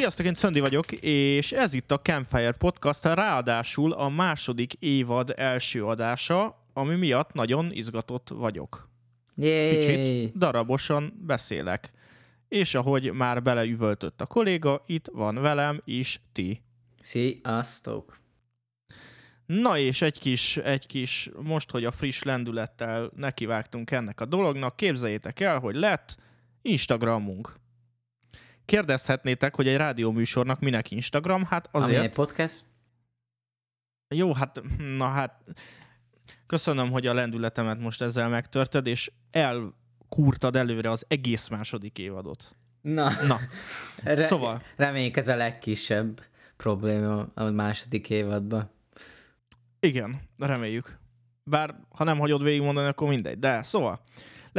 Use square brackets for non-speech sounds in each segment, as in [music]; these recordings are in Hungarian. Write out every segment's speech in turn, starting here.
Sziasztok, én Szöndi vagyok, és ez itt a Campfire Podcast, ráadásul a második évad első adása, ami miatt nagyon izgatott vagyok. Yay. Kicsit darabosan beszélek. És ahogy már beleüvöltött a kolléga, itt van velem is ti. Sziasztok! Na és egy kis, egy kis, most, hogy a friss lendülettel nekivágtunk ennek a dolognak, képzeljétek el, hogy lett Instagramunk. Kérdezhetnétek, hogy egy rádióműsornak minek Instagram? Hát Ami azért... egy podcast? Jó, hát, na hát, köszönöm, hogy a lendületemet most ezzel megtörted, és elkúrtad előre az egész második évadot. Na, Na, [laughs] re- szóval. reméljük ez a legkisebb probléma a második évadban. igen, reméljük. Bár, ha nem hagyod végigmondani, akkor mindegy. De, szóval,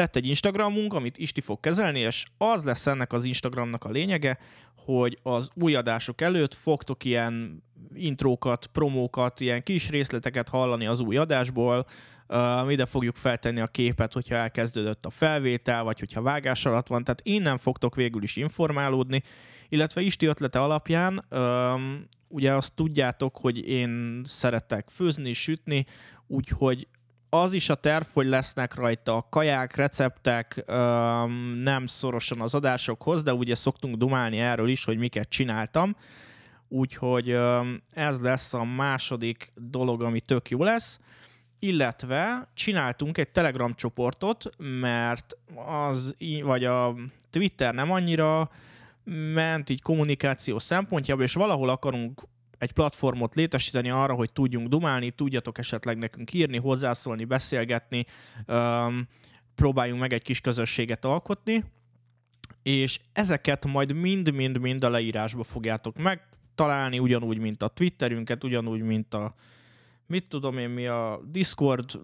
lett egy Instagramunk, amit Isti fog kezelni, és az lesz ennek az Instagramnak a lényege, hogy az új adások előtt fogtok ilyen intrókat, promókat, ilyen kis részleteket hallani az új adásból, ide fogjuk feltenni a képet, hogyha elkezdődött a felvétel, vagy hogyha vágás alatt van, tehát innen fogtok végül is informálódni, illetve Isti ötlete alapján um, ugye azt tudjátok, hogy én szeretek főzni, sütni, úgyhogy az is a terv, hogy lesznek rajta kaják, receptek, um, nem szorosan az adásokhoz, de ugye szoktunk dumálni erről is, hogy miket csináltam, úgyhogy um, ez lesz a második dolog, ami tök jó lesz. Illetve csináltunk egy Telegram csoportot, mert az, vagy a Twitter nem annyira ment így kommunikáció szempontjából, és valahol akarunk egy platformot létesíteni arra, hogy tudjunk dumálni, tudjatok esetleg nekünk írni, hozzászólni, beszélgetni, öm, próbáljunk meg egy kis közösséget alkotni, és ezeket majd mind-mind-mind a leírásba fogjátok megtalálni, ugyanúgy, mint a Twitterünket, ugyanúgy, mint a mit tudom én mi a Discord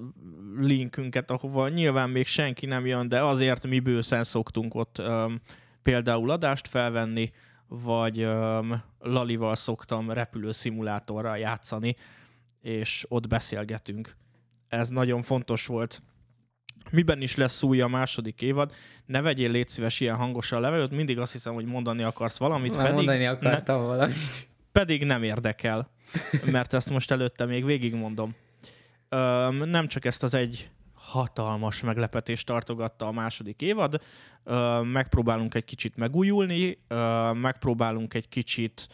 linkünket, ahova nyilván még senki nem jön, de azért mi bőszen szoktunk ott um, például adást felvenni, vagy um, Lalival szoktam repülőszimulátorral játszani, és ott beszélgetünk. Ez nagyon fontos volt. Miben is lesz új a második évad? Ne vegyél légy szíves ilyen hangosan a levegőt, mindig azt hiszem, hogy mondani akarsz valamit, Már pedig mondani ne, akartam valamit. pedig nem érdekel, mert ezt most előtte még végigmondom. Öm, nem csak ezt az egy hatalmas meglepetést tartogatta a második évad, megpróbálunk egy kicsit megújulni, megpróbálunk egy kicsit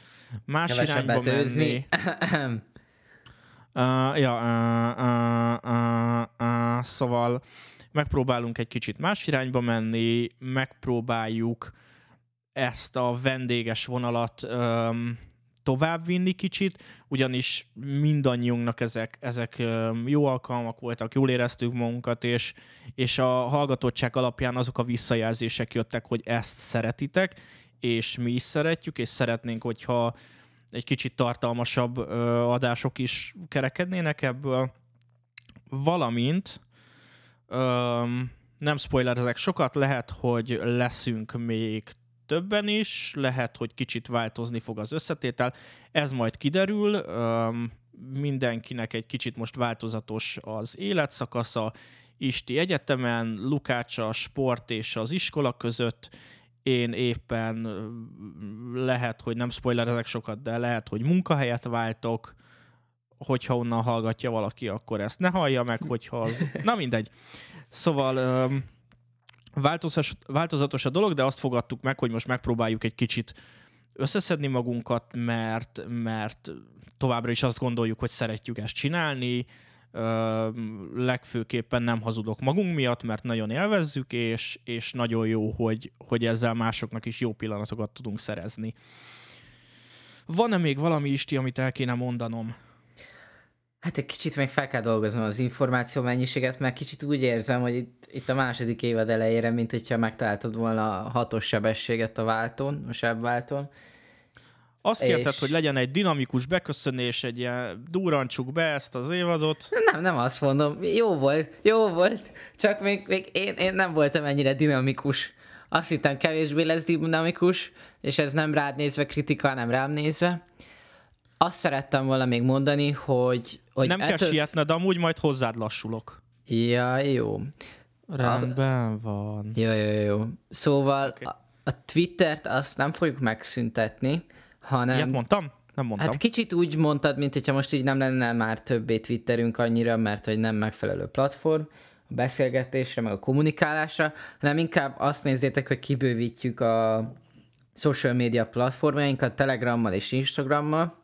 más irányba Kevesebbet menni. Uh, ja, uh, uh, uh, uh, szóval megpróbálunk egy kicsit más irányba menni, megpróbáljuk ezt a vendéges vonalat um, továbbvinni kicsit, ugyanis mindannyiunknak ezek, ezek jó alkalmak voltak, jól éreztük magunkat, és, és a hallgatottság alapján azok a visszajelzések jöttek, hogy ezt szeretitek, és mi is szeretjük, és szeretnénk, hogyha egy kicsit tartalmasabb adások is kerekednének ebből, valamint nem spoilerezek sokat, lehet, hogy leszünk még többen is, lehet, hogy kicsit változni fog az összetétel, ez majd kiderül, mindenkinek egy kicsit most változatos az életszakasza, Isti egyetemen, Lukács a sport és az iskola között, én éppen lehet, hogy nem spoilerezek sokat, de lehet, hogy munkahelyet váltok, hogyha onnan hallgatja valaki, akkor ezt ne hallja meg, hogyha... [laughs] Na mindegy. Szóval öm, változatos, változatos a dolog, de azt fogadtuk meg, hogy most megpróbáljuk egy kicsit összeszedni magunkat, mert, mert továbbra is azt gondoljuk, hogy szeretjük ezt csinálni, Ö, legfőképpen nem hazudok magunk miatt, mert nagyon élvezzük, és, és nagyon jó, hogy, hogy ezzel másoknak is jó pillanatokat tudunk szerezni. Van-e még valami Isti, amit el kéne mondanom? Hát egy kicsit még fel kell dolgoznom az információ mennyiséget, mert kicsit úgy érzem, hogy itt, itt a második évad elejére, mint hogyha megtaláltad volna a hatos sebességet a váltón, a sebváltón. Azt kérted, És- hogy legyen egy dinamikus beköszönés, egy ilyen durrancsuk be ezt az évadot. Nem, nem azt mondom, jó volt, jó volt, csak még, még én, én nem voltam ennyire dinamikus. Azt hittem kevésbé lesz dinamikus, és ez nem rád nézve kritika, hanem rám nézve. Azt szerettem volna még mondani, hogy... hogy Nem kell sietned, amúgy majd hozzád lassulok. Ja, jó. Rendben van. Jó, jó, jó. Szóval okay. A Twittert azt nem fogjuk megszüntetni, hanem... Ilyet mondtam? Nem mondtam. Hát kicsit úgy mondtad, mint hogyha most így nem lenne már többé Twitterünk annyira, mert hogy nem megfelelő platform a beszélgetésre, meg a kommunikálásra, hanem inkább azt nézzétek, hogy kibővítjük a social media platformjainkat Telegrammal és Instagrammal,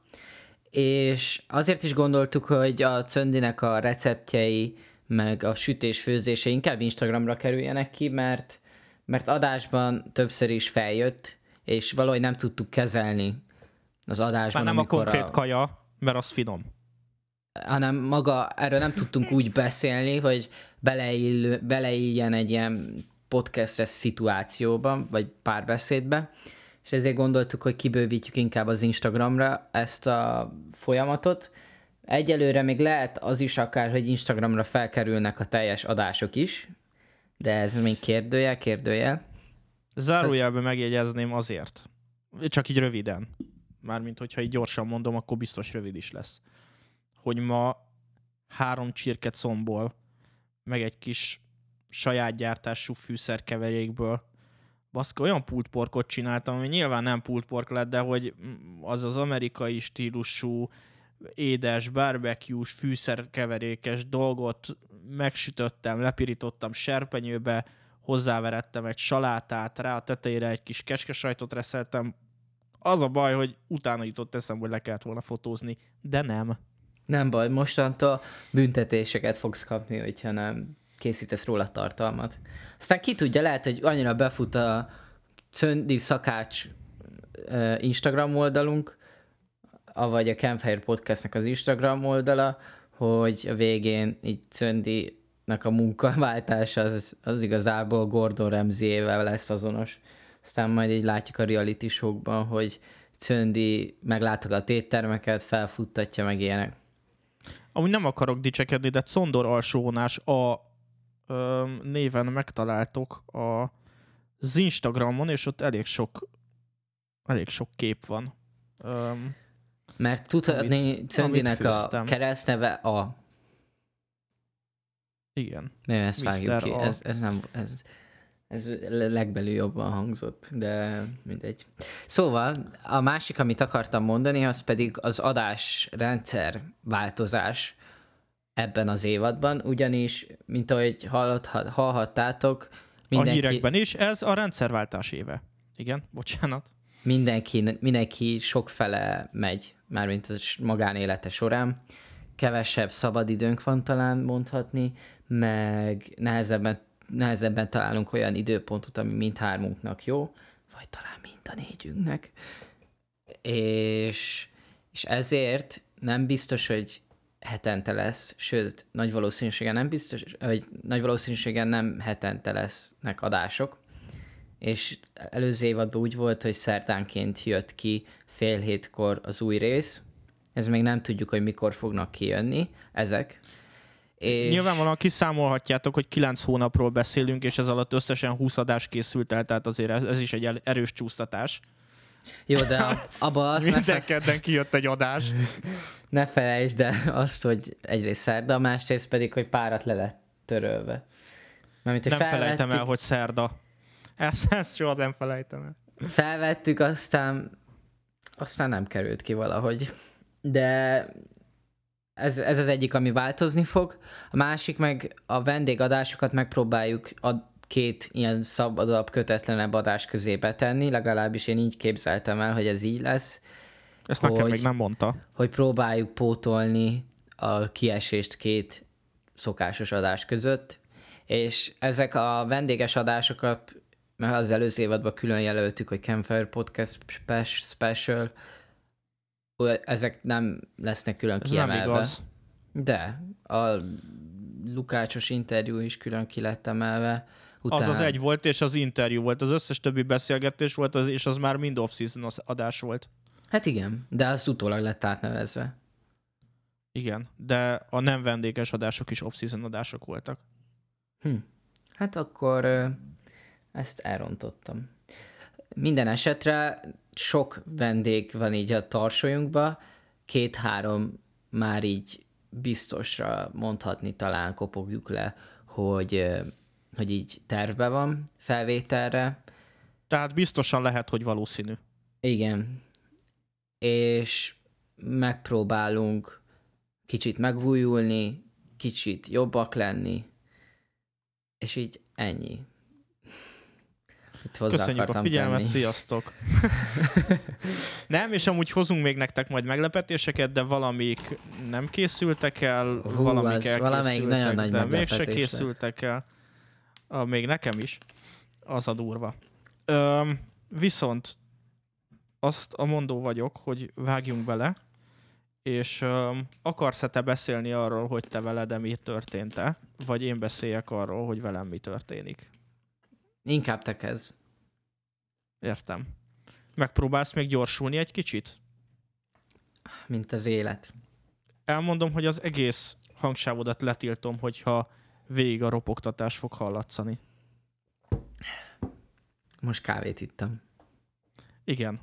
és azért is gondoltuk, hogy a Cöndinek a receptjei, meg a sütés főzése inkább Instagramra kerüljenek ki, mert, mert adásban többször is feljött, és valahogy nem tudtuk kezelni az adásban, Már nem a konkrét kaja, mert az finom. hanem maga, erről nem tudtunk úgy beszélni, hogy beleill, beleilljen egy ilyen podcastes szituációban, vagy párbeszédbe, és ezért gondoltuk, hogy kibővítjük inkább az Instagramra ezt a folyamatot. Egyelőre még lehet az is akár, hogy Instagramra felkerülnek a teljes adások is, de ez még kérdőjel, kérdőjel. Zárójelben megjegyezném azért. Csak így röviden. Mármint, hogyha így gyorsan mondom, akkor biztos rövid is lesz. Hogy ma három csirket szomból, meg egy kis saját gyártású fűszerkeverékből baszka, olyan pultporkot csináltam, ami nyilván nem pultpork lett, de hogy az az amerikai stílusú édes, barbecue-s, fűszerkeverékes dolgot megsütöttem, lepirítottam serpenyőbe, hozzáverettem egy salátát, rá a tetejére egy kis keskesajtot reszeltem. Az a baj, hogy utána jutott eszembe, hogy le kellett volna fotózni, de nem. Nem baj, mostantól büntetéseket fogsz kapni, hogyha nem készítesz róla tartalmat. Aztán ki tudja, lehet, hogy annyira befut a Cöndi Szakács Instagram oldalunk, vagy a Campfire Podcastnek az Instagram oldala, hogy a végén így Cöndinek a munkaváltása az, az igazából Gordon Ramsay-ével lesz azonos. Aztán majd így látjuk a reality showkban, hogy Cöndi meglátogat éttermeket, felfuttatja meg ilyenek. Amúgy nem akarok dicsekedni, de Condor alsóvonás a néven megtaláltok a, az Instagramon, és ott elég sok elég sok kép van. Öm, Mert tudhatni Cöndinek a keresztneve a... igen. Nem, ezt Mr. vágjuk ki. A. Ez, ez nem... Ez, ez legbelül jobban hangzott, de mindegy. Szóval a másik, amit akartam mondani, az pedig az adásrendszer változás ebben az évadban, ugyanis, mint ahogy hallott, hallhattátok, A mindenki, hírekben is, ez a rendszerváltás éve. Igen, bocsánat. mindenki, mindenki sokfele megy, mármint a magánélete során. Kevesebb szabadidőnk van talán mondhatni, meg nehezebben, nehezebben találunk olyan időpontot, ami mindhármunknak jó, vagy talán mind a négyünknek. És, és ezért nem biztos, hogy hetente lesz, sőt, nagy valószínűséggel nem biztos, hogy nagy valószínűséggel nem hetente lesznek adások, és előző évadban úgy volt, hogy szerdánként jött ki fél hétkor az új rész, ez még nem tudjuk, hogy mikor fognak kijönni ezek. És... Nyilvánvalóan kiszámolhatjátok, hogy 9 hónapról beszélünk, és ez alatt összesen 20 adás készült el, tehát azért ez, ez is egy erős csúsztatás. Jó, de ab- abba azt Minden kedden kijött egy adás. [laughs] ne felejtsd el azt, hogy egyrészt szerda, másrészt pedig, hogy párat le lett törölve. Mármint, hogy Nem felejtem el, felvettük, hogy szerda. Ezt, ezt soha nem felejtem el. felvettük, aztán aztán nem került ki valahogy. De ez, ez az egyik, ami változni fog. A másik meg a vendégadásokat megpróbáljuk a két ilyen szabadabb, kötetlenebb adás közé betenni, legalábbis én így képzeltem el, hogy ez így lesz, Ezt nekem Hogy- még nem mondta. hogy próbáljuk pótolni a kiesést két szokásos adás között, és ezek a vendéges adásokat, mert az előző évadban külön jelöltük, hogy Campfire Podcast Spe- Special, ezek nem lesznek külön Ez nem kiemelve. igaz. De, a Lukácsos interjú is külön ki lett emelve. Az az egy volt, és az interjú volt. Az összes többi beszélgetés volt, az, és az már mind off-season az adás volt. Hát igen, de azt utólag lett átnevezve. Igen, de a nem vendéges adások is off-season adások voltak. Hm. Hát akkor ezt elrontottam. Minden esetre sok vendég van így a tarsolyunkba, két-három már így biztosra mondhatni talán kopogjuk le, hogy, hogy így tervbe van felvételre, Tehát biztosan lehet, hogy valószínű. Igen. És megpróbálunk kicsit megújulni, kicsit jobbak lenni, és így ennyi. Itt hozzá Köszönjük a figyelmet, tenni. sziasztok! [laughs] nem, és amúgy hozunk még nektek majd meglepetéseket, de valamik nem készültek el, Hú, valamik az valamelyik elkészültek, nagyon nagy de mégse készültek el. A, még nekem is. Az a durva. Öm, viszont azt a mondó vagyok, hogy vágjunk bele, és öm, akarsz-e te beszélni arról, hogy te veled mi történt-e, vagy én beszéljek arról, hogy velem mi történik? Inkább te kezd. Értem. Megpróbálsz még gyorsulni egy kicsit? mint az élet. Elmondom, hogy az egész hangsávodat letiltom, hogyha végig a ropogtatás fog hallatszani. Most kávét ittam. Igen.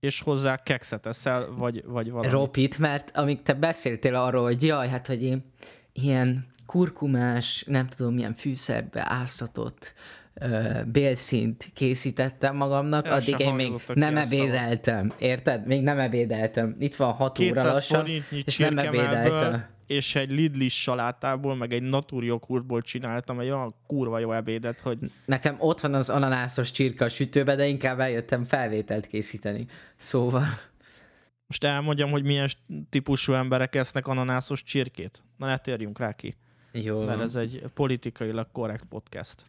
És hozzá kekszet eszel, vagy, vagy valami. Ropit, mert amíg te beszéltél arról, hogy jaj, hát, hogy én ilyen kurkumás, nem tudom, milyen fűszerbe áztatott ö, bélszint készítettem magamnak, El addig én még nem ebédeltem. Érted? Még nem ebédeltem. Itt van 6 óra 200 lassan, és nem ebédeltem. És egy Lidlis salátából, meg egy Natur joghurtból csináltam egy olyan kurva jó ebédet, hogy Nekem ott van az ananászos csirka a sütőbe, de inkább eljöttem felvételt készíteni. Szóval... most elmondjam, hogy milyen típusú emberek esznek ananászos csirkét. Na, ne térjünk rá ki, Jó. mert ez egy politikailag korrekt podcast.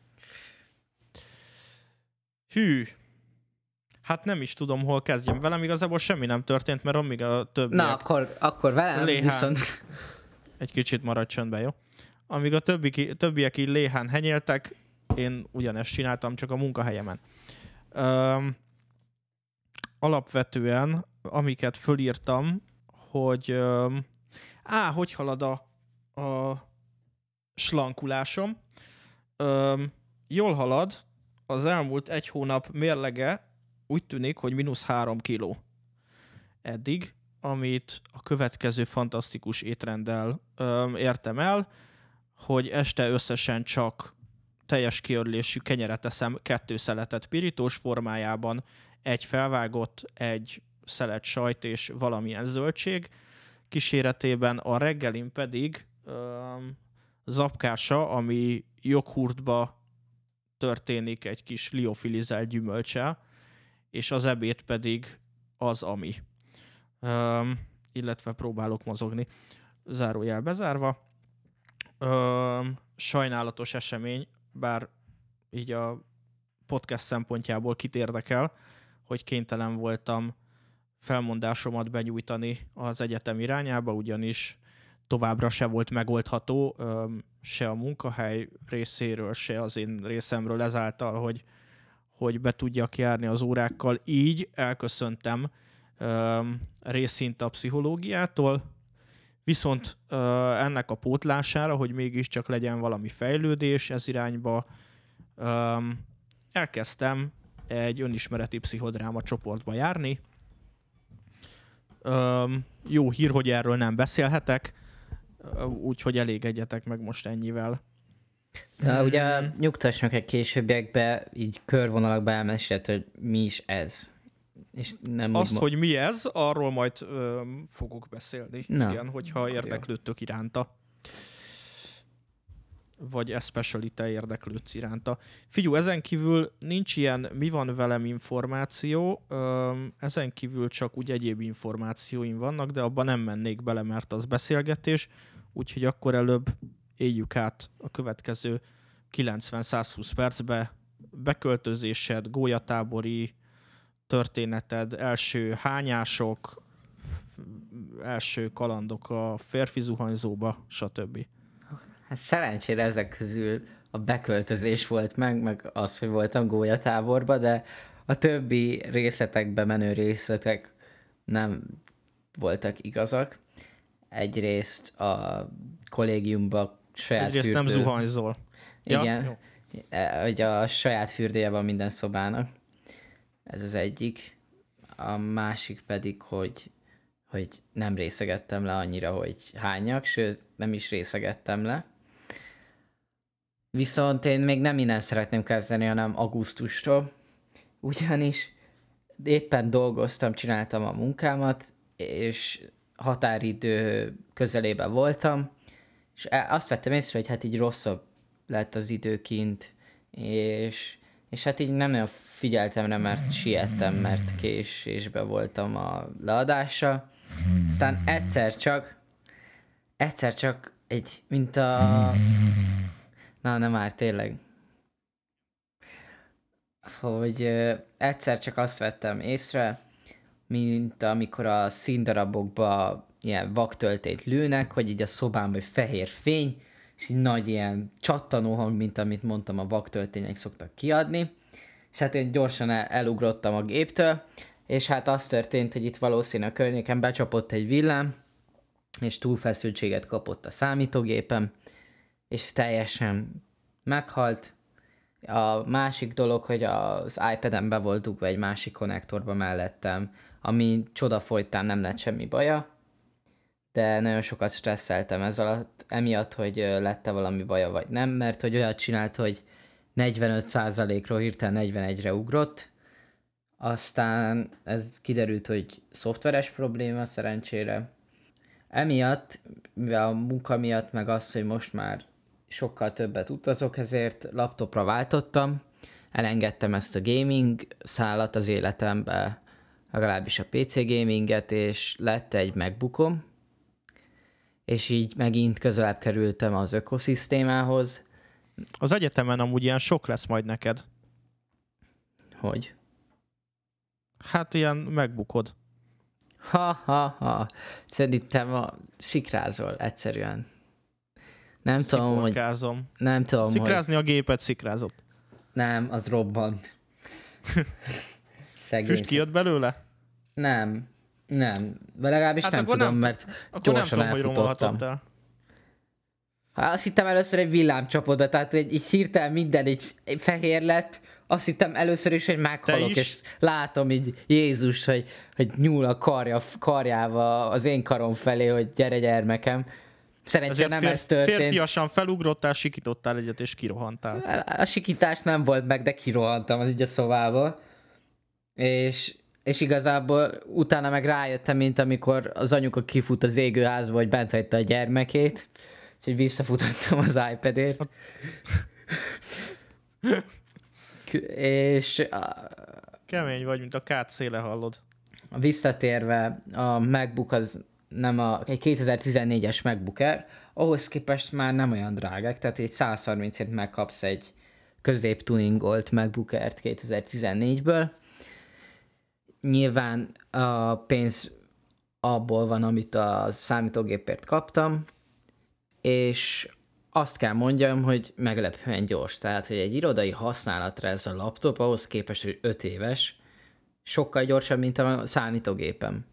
Hű, hát nem is tudom, hol kezdjem. Velem igazából semmi nem történt, mert amíg a többiek... Na, akkor, akkor velem Léhán. viszont... Egy kicsit maradj csöndben, jó? Amíg a többi, többiek így léhán henyéltek, én ugyanezt csináltam, csak a munkahelyemen. Öm, alapvetően, amiket fölírtam, hogy öm, á, hogy halad a, a slankulásom. Öm, jól halad, az elmúlt egy hónap mérlege úgy tűnik, hogy mínusz három kiló eddig, amit a következő fantasztikus étrenddel öm, értem el, hogy este összesen csak teljes kiörlésű kenyeret eszem kettő szeletet pirítós formájában, egy felvágott, egy szelet sajt és valamilyen zöldség kíséretében, a reggelin pedig öm, zapkása, ami joghurtba történik egy kis liofilizelt gyümölcsel, és az ebéd pedig az, ami. Öm, illetve próbálok mozogni. Zárójel bezárva. Öm, sajnálatos esemény, bár így a podcast szempontjából kit érdekel, hogy kénytelen voltam felmondásomat benyújtani az egyetem irányába, ugyanis továbbra se volt megoldható, se a munkahely részéről, se az én részemről ezáltal, hogy, hogy be tudjak járni az órákkal. Így elköszöntem részint a pszichológiától, viszont ennek a pótlására, hogy mégiscsak legyen valami fejlődés ez irányba, elkezdtem egy önismereti pszichodráma csoportba járni. Jó hír, hogy erről nem beszélhetek, úgyhogy elégedjetek meg most ennyivel. De ugye nyugtass meg egy későbbiekbe, így körvonalakba elmesélt, hogy mi is ez. És nem Azt, hogy mi ez, arról majd ö, fogok beszélni, Na, igen, hogyha akkor jó. érdeklődtök iránta. Vagy especially te érdeklődsz iránta. Figyú, ezen kívül nincs ilyen mi van velem információ, öm, ezen kívül csak úgy egyéb információim vannak, de abban nem mennék bele, mert az beszélgetés, úgyhogy akkor előbb éljük át a következő 90-120 percbe beköltözésed, gólyatábori történeted, első hányások, első kalandok a férfi zuhanyzóba, stb. Hát szerencsére ezek közül a beköltözés volt meg, meg az, hogy voltam gólyatáborba, de a többi részletekbe menő részletek nem voltak igazak. Egyrészt a kollégiumban saját Egyrészt nem fürdő- zuhanyzol. Ja, Igen, jó. E, hogy a saját fürdője van minden szobának. Ez az egyik. A másik pedig, hogy, hogy nem részegettem le annyira, hogy hányak, sőt, nem is részegettem le. Viszont én még nem innen szeretném kezdeni, hanem augusztustól. ugyanis éppen dolgoztam, csináltam a munkámat, és határidő közelében voltam, és e- azt vettem észre, hogy hát így rosszabb lett az időkint, és, és hát így nem nagyon figyeltem rá, mert siettem, mert késésbe voltam a leadásra. Aztán egyszer csak, egyszer csak egy, mint a... Na, nem már, tényleg. Hogy ö, egyszer csak azt vettem észre, mint amikor a színdarabokba ilyen vaktöltét lőnek, hogy így a szobában egy fehér fény, és egy nagy ilyen csattanó hang, mint amit mondtam, a vaktöltények szoktak kiadni. És hát én gyorsan el, elugrottam a géptől, és hát az történt, hogy itt valószínűleg a környéken becsapott egy villám, és túlfeszültséget kapott a számítógépem, és teljesen meghalt. A másik dolog, hogy az iPad-en be volt dugva egy másik konnektorba mellettem, ami csoda folytán nem lett semmi baja, de nagyon sokat stresszeltem ez alatt, emiatt, hogy lett-e valami baja vagy nem, mert hogy olyat csinált, hogy 45%-ról hirtelen 41-re ugrott, aztán ez kiderült, hogy szoftveres probléma szerencsére. Emiatt, mivel a munka miatt, meg az, hogy most már sokkal többet utazok, ezért laptopra váltottam, elengedtem ezt a gaming szállat az életembe, legalábbis a PC gaminget, és lett egy MacBookom, és így megint közelebb kerültem az ökoszisztémához, Az egyetemen amúgy ilyen sok lesz majd neked. hogy Hát ilyen megbukod. ha-ha-ha, szerintem a szikrázol egyszerűen. Nem tudom, hogy, nem tudom, hogy Szikrázni a gépet szikrázott. nem, az robbant. [laughs] Szegény. Füst kijött belőle? Nem, nem. Legalábbis Hát nem tudom, nem- mert Akkor nem gyorsan tudom, hogy elfutottam. romolhatott el. Hát azt hittem először egy villám csapott be, tehát egy, így hirtelen minden így fehér lett, azt hittem először is, hogy meghalok, és látom így Jézus, hogy, hogy nyúl a karja, karjával az én karom felé, hogy gyere gyermekem. Szerencsére nem fér- ez történt. Férfiasan felugrottál, sikítottál egyet, és kirohantál. A sikítás nem volt meg, de kirohantam az így a szobába. És, és igazából utána meg rájöttem, mint amikor az anyuka kifut az égőházba, hogy bent hagyta a gyermekét. Úgyhogy visszafutottam az iPad-ért. És Kemény vagy, mint a kát széle hallod. visszatérve a MacBook az nem a, egy 2014-es MacBook Air, ahhoz képest már nem olyan drágák, tehát egy 130 ért megkapsz egy középtuningolt MacBook Air-t 2014-ből. Nyilván a pénz abból van, amit a számítógépért kaptam, és azt kell mondjam, hogy meglepően gyors. Tehát, hogy egy irodai használatra ez a laptop, ahhoz képest, hogy 5 éves, sokkal gyorsabb, mint a számítógépem.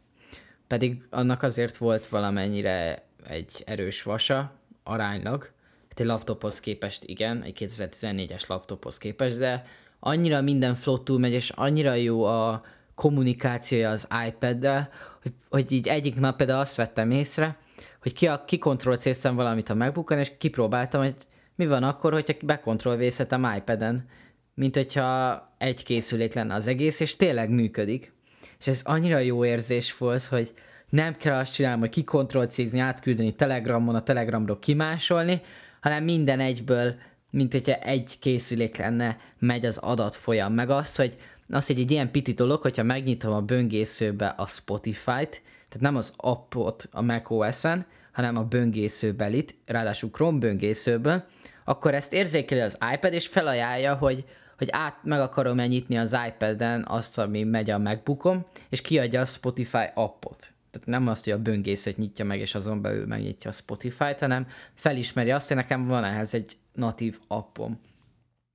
Pedig annak azért volt valamennyire egy erős vasa, aránylag. Hát egy laptophoz képest igen, egy 2014-es laptophoz képest, de annyira minden flottul megy, és annyira jó a kommunikációja az iPad-del, hogy, hogy így egyik nap például azt vettem észre, hogy ki, a, ki kontroll valamit a MacBookon, és kipróbáltam, hogy mi van akkor, hogyha bekontroll a iPad-en, mint hogyha egy készülék lenne az egész, és tényleg működik. És ez annyira jó érzés volt, hogy nem kell azt csinálni, hogy kikontroll átküldeni Telegramon, a Telegramról kimásolni, hanem minden egyből, mint hogyha egy készülék lenne, megy az adatfolyam. Meg az, hogy az, hogy egy ilyen piti dolog, hogyha megnyitom a böngészőbe a Spotify-t, tehát nem az appot a macOS-en, hanem a böngészőbelit, ráadásul Chrome böngészőből, akkor ezt érzékeli az iPad, és felajánlja, hogy, hogy át meg akarom nyitni az iPad-en azt, ami megy a MacBookom, és kiadja a Spotify appot. Tehát nem azt, hogy a böngészőt nyitja meg, és azon belül megnyitja a Spotify-t, hanem felismeri azt, hogy nekem van ehhez egy natív appom.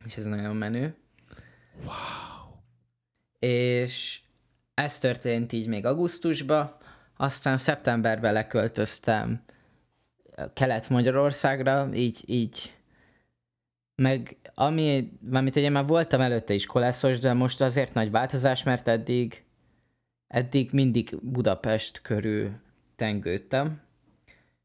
És ez nagyon menő. Wow. És ez történt így még augusztusban, aztán szeptemberben leköltöztem Kelet-Magyarországra, így, így. Meg ami, amit ugye már voltam előtte is kolászos, de most azért nagy változás, mert eddig, eddig mindig Budapest körül tengődtem,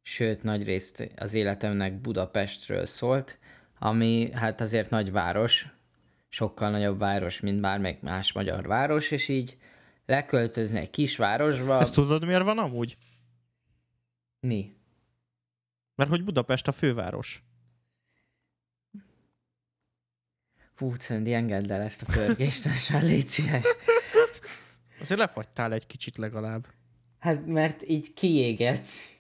sőt, nagy részt az életemnek Budapestről szólt, ami hát azért nagy város, sokkal nagyobb város, mint bármelyik más magyar város, és így leköltözni egy kisvárosba. Ezt tudod, miért van amúgy? Mi? Mert hogy Budapest a főváros. Fú, Szöndi, engedd el ezt a pörgést, [laughs] légy szíves. Azért lefagytál egy kicsit legalább. Hát, mert így kiégetsz.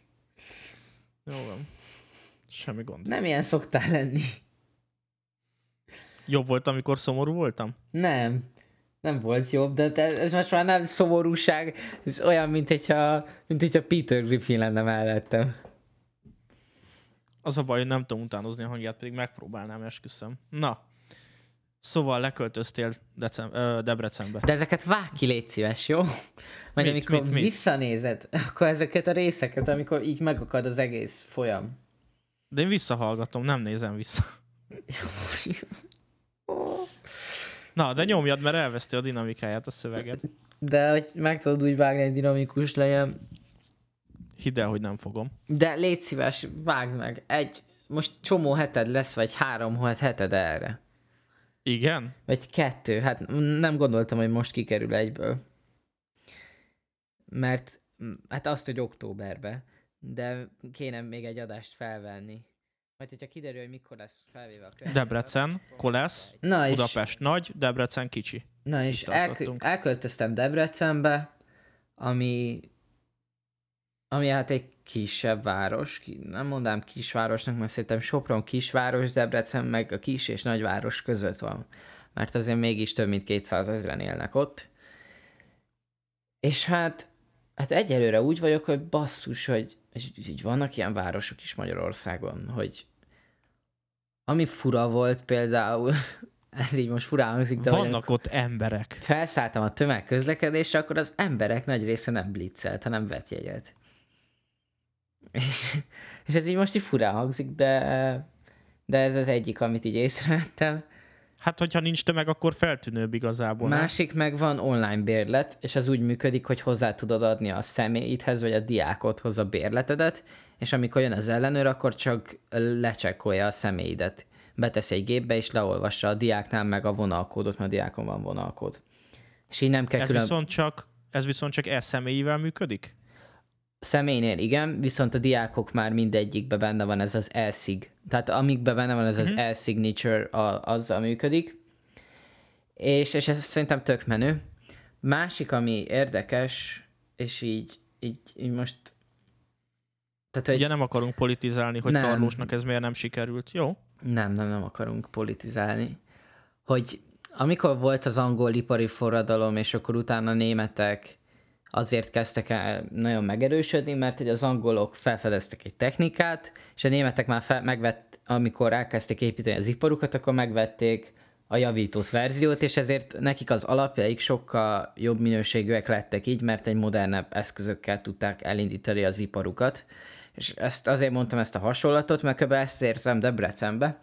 Jó van. Semmi gond. Nem ilyen szoktál lenni. Jobb volt, amikor szomorú voltam? Nem. Nem volt jobb, de ez most már nem szomorúság. Ez olyan, mint hogyha, mint hogyha Peter Griffin lenne mellettem. Az a baj, hogy nem tudom utánozni a hangját, pedig megpróbálnám, esküszöm. Na, szóval leköltöztél Decem- ö, Debrecenbe. De ezeket vág ki, légy szíves, jó? Majd Mit, amikor mit, mit? visszanézed, akkor ezeket a részeket, amikor így megakad az egész folyam. De én visszahallgatom, nem nézem vissza. [laughs] Na, de nyomjad, mert elveszti a dinamikáját a szöveged. De hogy meg tudod úgy vágni, hogy dinamikus legyen. Hidd el, hogy nem fogom. De légy szíves, vágd meg. Egy, most csomó heted lesz, vagy három het- heted erre. Igen? Vagy kettő. Hát nem gondoltam, hogy most kikerül egyből. Mert hát azt, hogy októberbe. De kéne még egy adást felvenni. Majd, hogyha kiderül, hogy mikor lesz felvéve a következő Debrecen, Kolesz, Na és, Budapest nagy, Debrecen kicsi. na és elkö- elköltöztem Debrecenbe, ami ami hát egy kisebb város, nem mondám kisvárosnak, mert szerintem Sopron kisváros, Debrecen meg a kis és nagyváros között van. Mert azért mégis több mint 200 ezeren élnek ott. És hát, hát egyelőre úgy vagyok, hogy basszus, hogy és így vannak ilyen városok is Magyarországon, hogy ami fura volt például, [laughs] ez így most furán hangzik, de Vannak ott emberek. felszálltam a tömegközlekedésre, akkor az emberek nagy része nem blitzelt, hanem vett jegyet. És, és ez így most így furán hangzik, de, de ez az egyik, amit így észrevettem. Hát, hogyha nincs tömeg, akkor feltűnőbb igazából. nem? Másik meg van online bérlet, és az úgy működik, hogy hozzá tudod adni a személyidhez, vagy a diákodhoz a bérletedet, és amikor jön az ellenőr, akkor csak lecsekkolja a személyidet. Betesz egy gépbe, és leolvassa a diáknál meg a vonalkódot, mert a diákon van vonalkód. És így nem kell Ez külön... viszont csak, ez viszont csak e személyivel működik? Személynél igen, viszont a diákok már mindegyikbe benne van ez az e-sig. Tehát amikbe benne van ez az e-signature, a, azzal működik. És, és ez szerintem tök menő. Másik, ami érdekes, és így, így, így most... Tehát, hogy Ugye nem akarunk politizálni, hogy Nem. Tarlósnak ez miért nem sikerült. Jó? nem, nem, nem akarunk politizálni. Hogy amikor volt az angol ipari forradalom, és akkor utána németek azért kezdtek el nagyon megerősödni, mert hogy az angolok felfedeztek egy technikát, és a németek már fel, megvett, amikor elkezdték építeni az iparukat, akkor megvették a javított verziót, és ezért nekik az alapjaik sokkal jobb minőségűek lettek így, mert egy modernebb eszközökkel tudták elindítani az iparukat. És ezt azért mondtam ezt a hasonlatot, mert kb. ezt érzem Debrecenbe,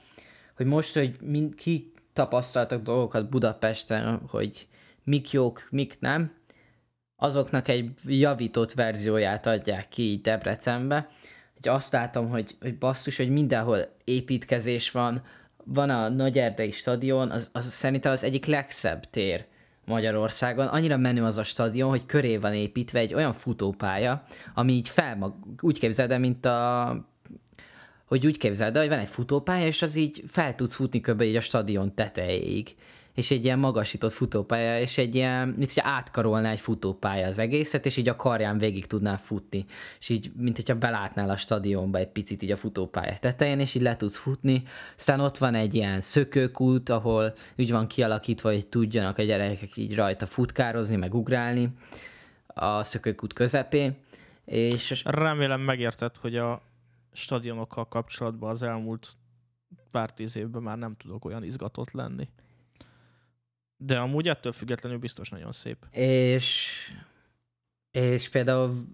hogy most, hogy mind, ki tapasztaltak dolgokat Budapesten, hogy mik jók, mik nem, azoknak egy javított verzióját adják ki így Debrecenbe. Hogy azt látom, hogy, hogy basszus, hogy mindenhol építkezés van, van a Nagyerdei stadion, az, az szerintem az egyik legszebb tér Magyarországon. Annyira menő az a stadion, hogy köré van építve egy olyan futópálya, ami így fel, úgy képzeld el, mint a hogy úgy képzeld el, hogy van egy futópálya, és az így fel tudsz futni kb. így a stadion tetejéig. És egy ilyen magasított futópálya, és egy ilyen, mint hogyha átkarolná egy futópálya az egészet, és így a karján végig tudnál futni. És így, mint hogyha belátnál a stadionba egy picit így a futópálya tetején, és így le tudsz futni. Aztán ott van egy ilyen szökőkút, ahol úgy van kialakítva, hogy tudjanak a gyerekek így rajta futkározni, meg ugrálni a szökőkút közepén. És Remélem megérted, hogy a stadionokkal kapcsolatban az elmúlt pár tíz évben már nem tudok olyan izgatott lenni. De amúgy ettől függetlenül biztos nagyon szép. És, és például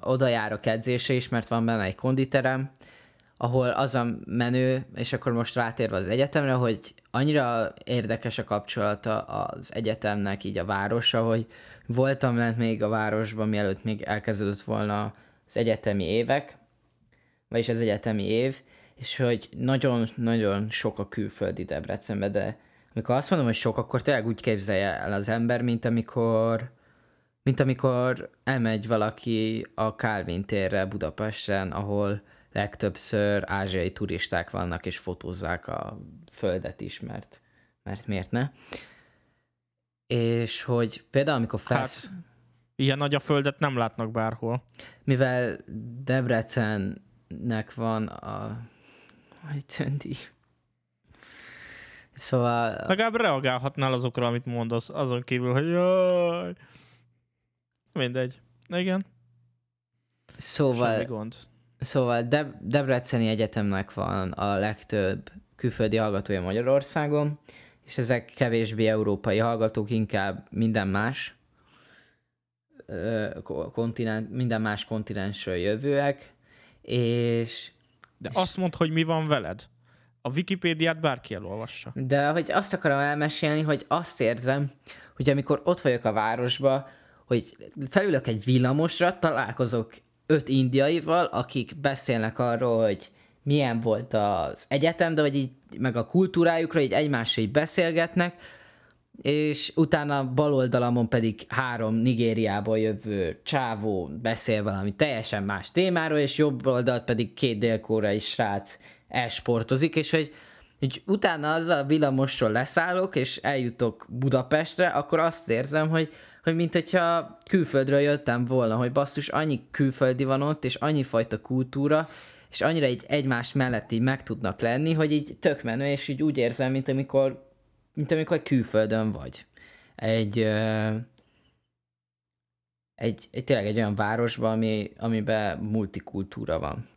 oda járok edzésre is, mert van benne egy konditerem, ahol az a menő, és akkor most rátérve az egyetemre, hogy annyira érdekes a kapcsolata az egyetemnek így a városa, hogy voltam lent még a városban, mielőtt még elkezdődött volna az egyetemi évek, vagyis az egyetemi év, és hogy nagyon-nagyon sok a külföldi Debrecenbe, de amikor azt mondom, hogy sok, akkor tényleg úgy képzelje el az ember, mint amikor, mint amikor elmegy valaki a Calvin térre Budapesten, ahol legtöbbször ázsiai turisták vannak, és fotózzák a földet is, mert, mert miért ne? És hogy például amikor felsz... Hát, ilyen nagy a földet nem látnak bárhol. Mivel Debrecennek van a... Tönti? Szóval... Legalább reagálhatnál azokra, amit mondasz, azon kívül, hogy jaj. Mindegy. Igen. Szóval... Semmi gond. Szóval De- Debreceni Egyetemnek van a legtöbb külföldi hallgatója Magyarországon, és ezek kevésbé európai hallgatók, inkább minden más kontinent, minden más kontinensről jövőek, és... De és... azt mondd, hogy mi van veled. A Wikipédiát bárki elolvassa. De hogy azt akarom elmesélni, hogy azt érzem, hogy amikor ott vagyok a városba, hogy felülök egy villamosra, találkozok öt indiaival, akik beszélnek arról, hogy milyen volt az egyetem, de hogy így, meg a kultúrájukra így egymásra így beszélgetnek, és utána bal oldalamon pedig három Nigériából jövő csávó beszél valami teljesen más témáról, és jobb oldalt pedig két délkórai srác elsportozik, és hogy, hogy utána az a villamosról leszállok, és eljutok Budapestre, akkor azt érzem, hogy, hogy mint hogyha külföldről jöttem volna, hogy basszus, annyi külföldi van ott, és annyi fajta kultúra, és annyira így egymás mellett így meg tudnak lenni, hogy így tök menő, és így úgy érzem, mint amikor, mint amikor külföldön vagy. Egy, egy, egy tényleg egy olyan városban, ami, amiben multikultúra van.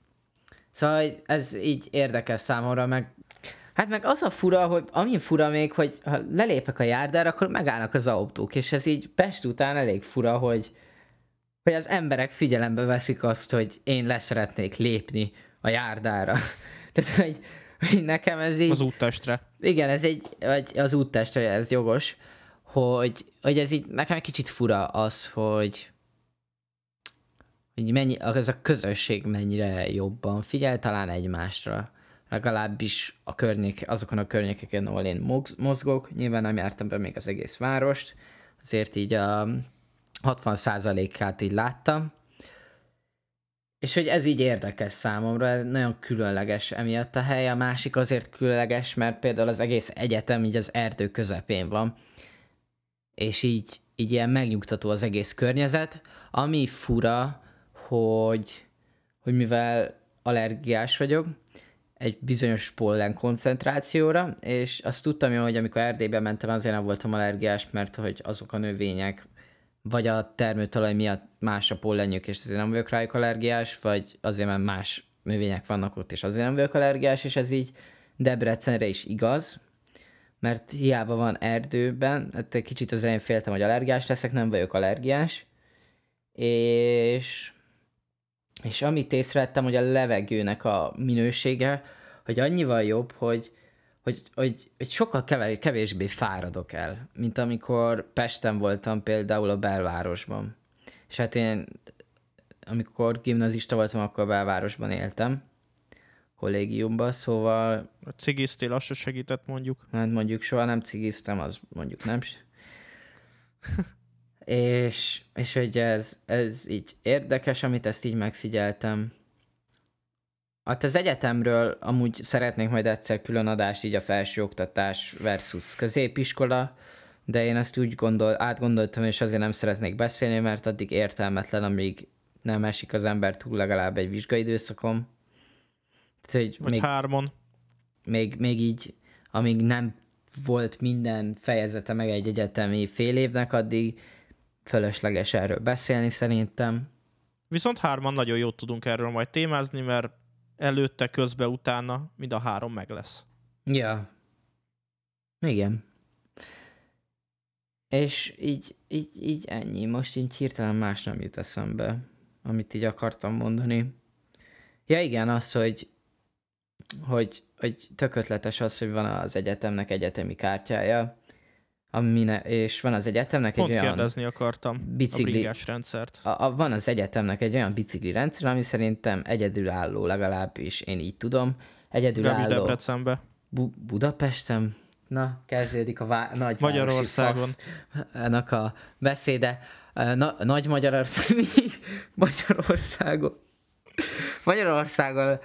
Szóval ez így érdekes számomra, meg Hát meg az a fura, hogy ami fura még, hogy ha lelépek a járdára, akkor megállnak az autók, és ez így Pest után elég fura, hogy, hogy az emberek figyelembe veszik azt, hogy én leszeretnék lépni a járdára. [laughs] Tehát, hogy, hogy nekem ez így... Az úttestre. Igen, ez egy, vagy az úttestre, ez jogos, hogy, hogy ez így nekem egy kicsit fura az, hogy hogy mennyi, az a közösség mennyire jobban figyel talán egymásra. Legalábbis a környék, azokon a környékeken, ahol én mozgok. Nyilván nem jártam be még az egész várost, azért így a 60%-át így láttam. És hogy ez így érdekes számomra, ez nagyon különleges emiatt a hely. A másik azért különleges, mert például az egész egyetem így az erdő közepén van. És így, így ilyen megnyugtató az egész környezet. Ami fura, hogy, hogy mivel allergiás vagyok, egy bizonyos pollen koncentrációra, és azt tudtam hogy amikor Erdélybe mentem, azért nem voltam allergiás, mert hogy azok a növények vagy a termőtalaj miatt más a pollenjük, és azért nem vagyok rájuk allergiás, vagy azért, mert más növények vannak ott, és azért nem vagyok allergiás, és ez így Debrecenre is igaz, mert hiába van erdőben, hát egy kicsit az én féltem, hogy allergiás leszek, nem vagyok allergiás, és és amit észrevettem, hogy a levegőnek a minősége, hogy annyival jobb, hogy, hogy, hogy, hogy sokkal kevésbé fáradok el, mint amikor Pesten voltam például a belvárosban. És hát én, amikor gimnazista voltam, akkor a belvárosban éltem, kollégiumban, szóval... A cigiztél, azt se segített mondjuk. Hát mondjuk soha nem cigiztem, az mondjuk nem és, és hogy ez, ez így érdekes, amit ezt így megfigyeltem. Hát az egyetemről amúgy szeretnék majd egyszer külön adást így a felsőoktatás versus középiskola, de én ezt úgy gondol, átgondoltam, és azért nem szeretnék beszélni, mert addig értelmetlen, amíg nem esik az ember túl legalább egy vizsgaidőszakon. Tehát, hogy Vagy még, hármon. Még, még így, amíg nem volt minden fejezete meg egy egyetemi fél évnek, addig fölösleges erről beszélni szerintem. Viszont hárman nagyon jót tudunk erről majd témázni, mert előtte, közbe, utána mind a három meg lesz. Ja. Igen. És így, így, így ennyi. Most így hirtelen más nem jut eszembe, amit így akartam mondani. Ja igen, az, hogy, hogy, hogy tök ötletes az, hogy van az egyetemnek egyetemi kártyája, amine, és van az egyetemnek Pont egy olyan... kérdezni akartam bicikli, a rendszert. A, a, van az egyetemnek egy olyan bicikli rendszer, ami szerintem egyedülálló, legalábbis én így tudom. Egyedülálló. Debrecenbe. Bu- Budapesten? Na, kezdődik a vá- nagy Magyarországon. Ennek a beszéde. Na, nagy Magyarország, [laughs] Magyarországon. Magyarországon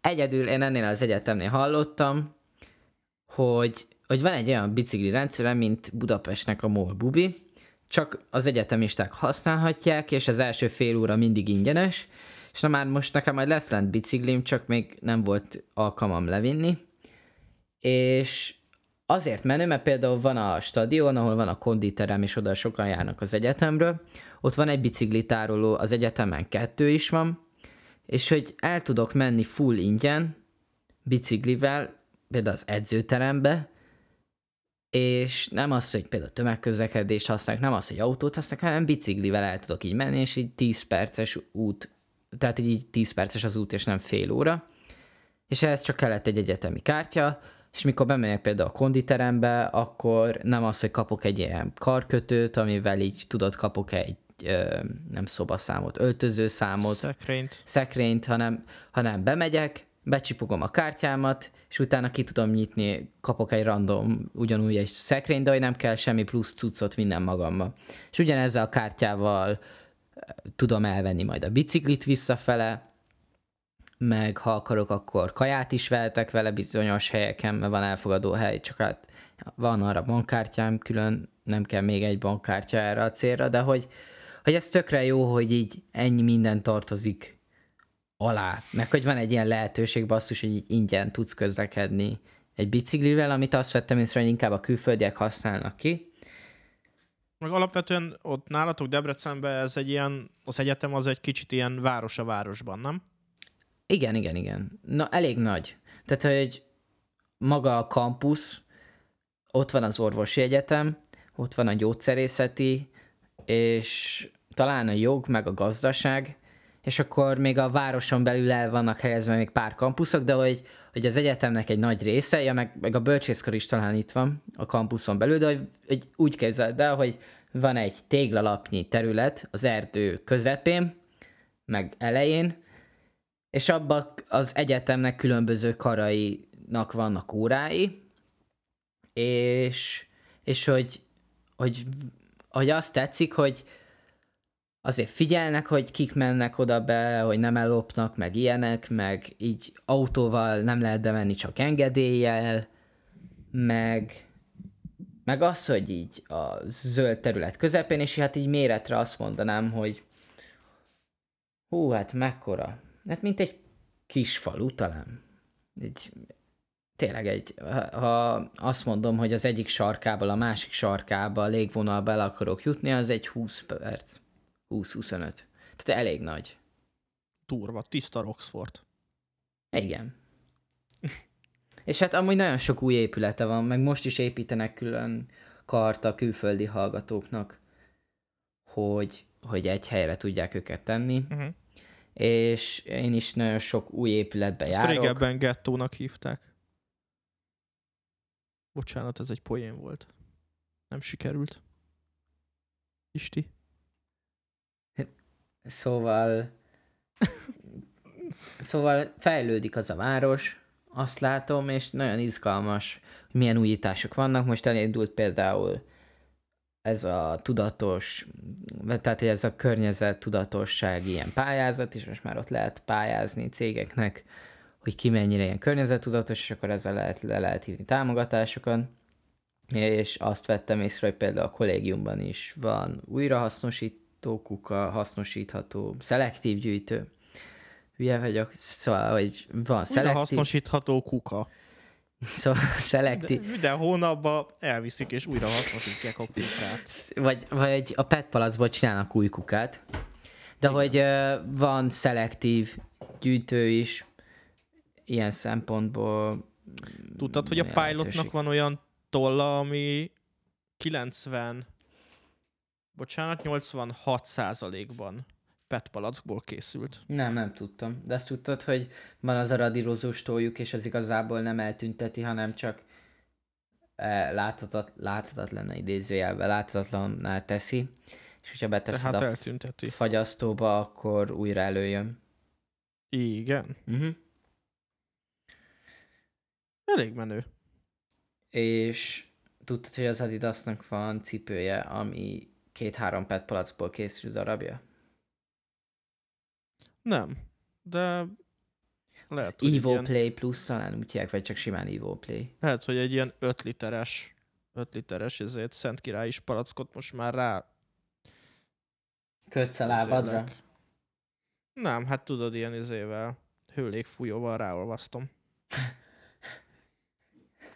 egyedül én ennél az egyetemnél hallottam, hogy, hogy van egy olyan bicikli rendszere, mint Budapestnek a MOL Bubi, csak az egyetemisták használhatják, és az első fél óra mindig ingyenes, és na már most nekem majd lesz lent biciklim, csak még nem volt alkalmam levinni, és azért menő, mert például van a stadion, ahol van a konditerem, és oda sokan járnak az egyetemről, ott van egy biciklitároló, az egyetemen kettő is van, és hogy el tudok menni full ingyen, biciklivel, például az edzőterembe, és nem az, hogy például tömegközlekedést használok, nem az, hogy autót használok, hanem biciklivel el tudok így menni, és így 10 perces út, tehát így 10 perces az út, és nem fél óra. És ehhez csak kellett egy egyetemi kártya, és mikor bemegyek például a konditerembe, akkor nem az, hogy kapok egy ilyen karkötőt, amivel így tudod, kapok egy nem szobaszámot, öltözőszámot, Szekrényt. szekrényt, hanem, hanem bemegyek, becsipogom a kártyámat, és utána ki tudom nyitni, kapok egy random, ugyanúgy egy szekrényt, de hogy nem kell semmi plusz cuccot vinnem magammal. És ugyanezzel a kártyával tudom elvenni majd a biciklit visszafele, meg ha akarok, akkor kaját is vehetek vele bizonyos helyeken, mert van elfogadó hely, csak hát van arra bankkártyám külön, nem kell még egy bankkártya erre a célra, de hogy, hogy ez tökre jó, hogy így ennyi minden tartozik alá, meg hogy van egy ilyen lehetőség basszus, hogy így ingyen tudsz közlekedni egy biciklivel, amit azt vettem észre, hogy inkább a külföldiek használnak ki. Meg alapvetően ott nálatok Debrecenben ez egy ilyen, az egyetem az egy kicsit ilyen város a városban, nem? Igen, igen, igen. Na, elég nagy. Tehát, hogy maga a kampusz, ott van az orvosi egyetem, ott van a gyógyszerészeti, és talán a jog, meg a gazdaság, és akkor még a városon belül el vannak helyezve még pár kampuszok, de hogy, hogy az egyetemnek egy nagy része, ja, meg, meg a bölcsészkar is talán itt van a kampuszon belül, de hogy, hogy úgy képzeld el, hogy van egy téglalapnyi terület az erdő közepén, meg elején, és abban az egyetemnek különböző karainak vannak órái, és, és hogy, hogy, hogy azt tetszik, hogy azért figyelnek, hogy kik mennek oda be, hogy nem ellopnak, meg ilyenek, meg így autóval nem lehet bemenni, csak engedéllyel, meg, meg az, hogy így a zöld terület közepén, és hát így méretre azt mondanám, hogy hú, hát mekkora, Hát mint egy kis falu talán. Egy, tényleg egy, ha azt mondom, hogy az egyik sarkából a másik sarkába a légvonalba el akarok jutni, az egy 20 perc. 20-25. Tehát elég nagy. Turva, tiszta Roxford. Igen. [laughs] És hát amúgy nagyon sok új épülete van, meg most is építenek külön kart a külföldi hallgatóknak, hogy, hogy egy helyre tudják őket tenni. Uh-huh és én is nagyon sok új épületbe Ezt járok. régebben gettónak hívták. Bocsánat, ez egy poén volt. Nem sikerült. Isti. Szóval... szóval fejlődik az a város, azt látom, és nagyon izgalmas, hogy milyen újítások vannak. Most elindult például ez a tudatos, tehát hogy ez a környezet tudatosság ilyen pályázat, és most már ott lehet pályázni cégeknek, hogy ki mennyire ilyen környezettudatos, és akkor ezzel lehet, le lehet hívni támogatásokat. És azt vettem észre, hogy például a kollégiumban is van újrahasznosító kuka, hasznosítható, szelektív gyűjtő. Hülye vagyok, szóval, hogy van szelektív... Újrahasznosítható kuka. Szóval szelektív... De minden hónapban elviszik és újra hasznosítják a kukát. Vagy, vagy a PET palacból csinálnak új kukát. De Igen. hogy uh, van szelektív gyűjtő is, ilyen szempontból... Tudtad, hogy a pilotnak van olyan tolla, ami 90, bocsánat, 86 százalékban PET palackból készült. Nem, nem tudtam. De azt tudtad, hogy van az a radírozós toljuk, és az igazából nem eltünteti, hanem csak eh, láthatat, láthatatlan idézőjelben, láthatatlanná teszi, és hogyha beteszed Tehát a eltünteti. fagyasztóba, akkor újra előjön. Igen. Uh-huh. Elég menő. és tudtad, hogy az Adidasnak van cipője, ami két-három pet palackból készül darabja? Nem, de lehet, hogy Evo ilyen... Play Plus talán úgy hívják, vagy csak simán Evo Play. Lehet, hogy egy ilyen 5 literes 5 literes ezért Szent Király is palackot most már rá Kötsz a lábadra? Nem, hát tudod, ilyen izével hőlégfújóval ráolvasztom. [laughs]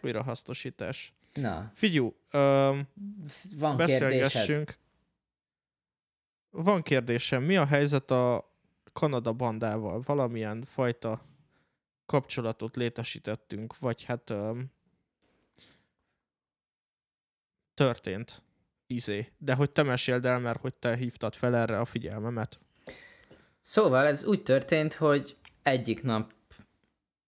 Újrahasznosítás. Na. Figyú, öm, van beszélgessünk. Kérdésed? Van kérdésem, mi a helyzet a Kanada bandával? Valamilyen fajta kapcsolatot létesítettünk, vagy hát öm, történt izé. De hogy te meséld el, mert hogy te hívtad fel erre a figyelmemet. Szóval ez úgy történt, hogy egyik nap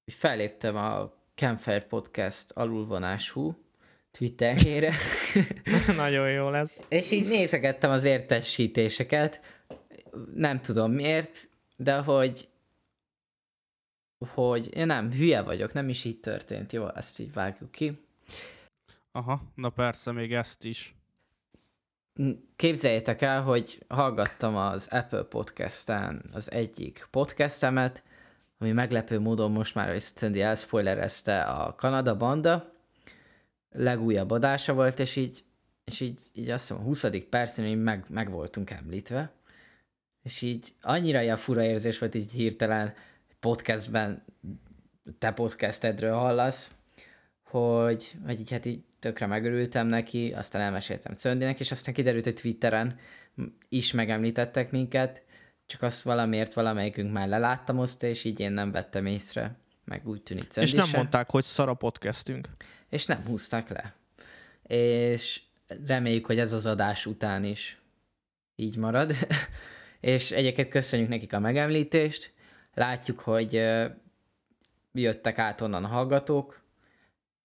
felléptem a Campfire Podcast alulvonású Twitterjére. [laughs] Nagyon jó lesz. És így nézegettem az értesítéseket. Nem tudom miért, de hogy hogy én nem, hülye vagyok, nem is így történt. Jó, ezt így vágjuk ki. Aha, na persze, még ezt is. Képzeljétek el, hogy hallgattam az Apple Podcast-en az egyik podcastemet, ami meglepő módon most már, Cindy elspoilerezte a Kanada Banda, legújabb adása volt, és így, és így, így azt mondom, a 20. percen így meg, meg voltunk említve, és így annyira ilyen fura érzés volt így hirtelen podcastben, te podcastedről hallasz, hogy, hogy így hát így tökre megörültem neki, aztán elmeséltem Cöndinek, és aztán kiderült, hogy Twitteren is megemlítettek minket, csak azt valamiért valamelyikünk már leláttam azt, és így én nem vettem észre, meg úgy tűnik Cöndi És nem sem. mondták, hogy szar a podcastünk. És nem húzták le. És reméljük, hogy ez az adás után is így marad. [laughs] és egyébként köszönjük nekik a megemlítést. Látjuk, hogy jöttek át onnan a hallgatók,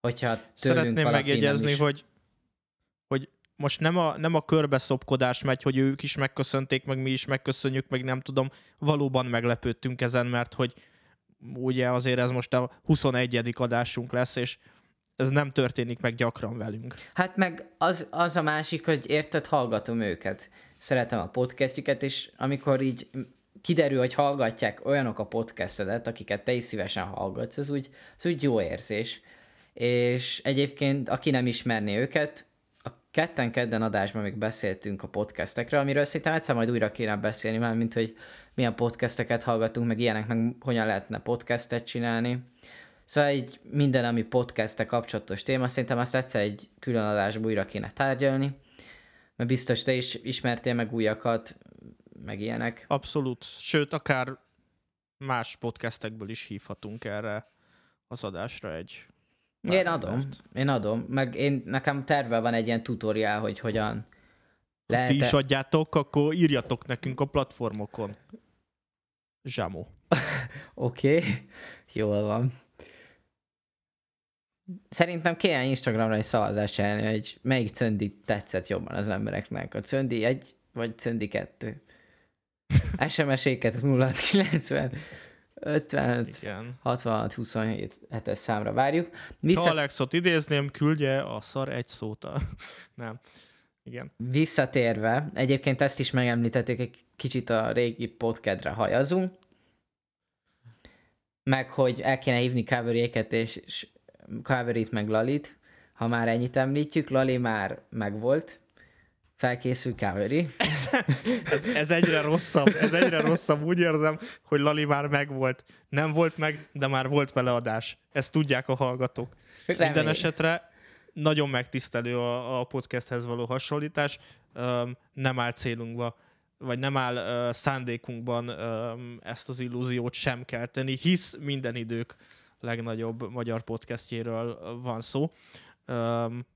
hogyha Szeretném megjegyezni, is... hogy, hogy most nem a, nem a körbeszopkodás megy, hogy ők is megköszönték, meg mi is megköszönjük, meg nem tudom, valóban meglepődtünk ezen, mert hogy ugye azért ez most a 21. adásunk lesz, és ez nem történik meg gyakran velünk. Hát meg az, az a másik, hogy érted, hallgatom őket. Szeretem a podcastjukat, és amikor így kiderül, hogy hallgatják olyanok a podcastedet, akiket te is szívesen hallgatsz, ez úgy, ez úgy jó érzés és egyébként, aki nem ismerné őket, a ketten kedden adásban még beszéltünk a podcastekről, amiről szerintem egyszer majd újra kéne beszélni, már mint hogy milyen podcasteket hallgatunk, meg ilyenek, meg hogyan lehetne podcastet csinálni. Szóval egy minden, ami podcastek kapcsolatos téma, szerintem azt egyszer egy külön adásban újra kéne tárgyalni, mert biztos te is ismertél meg újakat, meg ilyenek. Abszolút, sőt, akár más podcastekből is hívhatunk erre az adásra egy én adom, én adom, meg én, nekem terve van egy ilyen tutoriál, hogy hogyan lehet... Ti is adjátok, akkor írjatok nekünk a platformokon. Zsámó. [laughs] Oké, okay. jól van. Szerintem kéne Instagramra egy szavazást csinálni, hogy melyik cöndi tetszett jobban az embereknek. A cöndi egy, vagy cöndi kettő. SMS-éket 0690 55, Igen. 66, 27 hetes számra várjuk. Vissza... Ha Alexot idézném, küldje a szar egy szót. [laughs] Nem. Igen. Visszatérve, egyébként ezt is megemlítették egy kicsit a régi podcastre hajazunk, meg hogy el kéne hívni Calvary-éket és Calvary-t meg Lalit, ha már ennyit említjük, Lali már megvolt, felkészül Calvary. ez, ez, egyre rosszabb, ez egyre rosszabb. Úgy érzem, hogy Lali már megvolt. Nem volt meg, de már volt vele adás. Ezt tudják a hallgatók. Remény. Minden esetre nagyon megtisztelő a, a podcasthez való hasonlítás. Um, nem áll célunkba, vagy nem áll uh, szándékunkban um, ezt az illúziót sem kelteni, hisz minden idők legnagyobb magyar podcastjéről van szó. Um,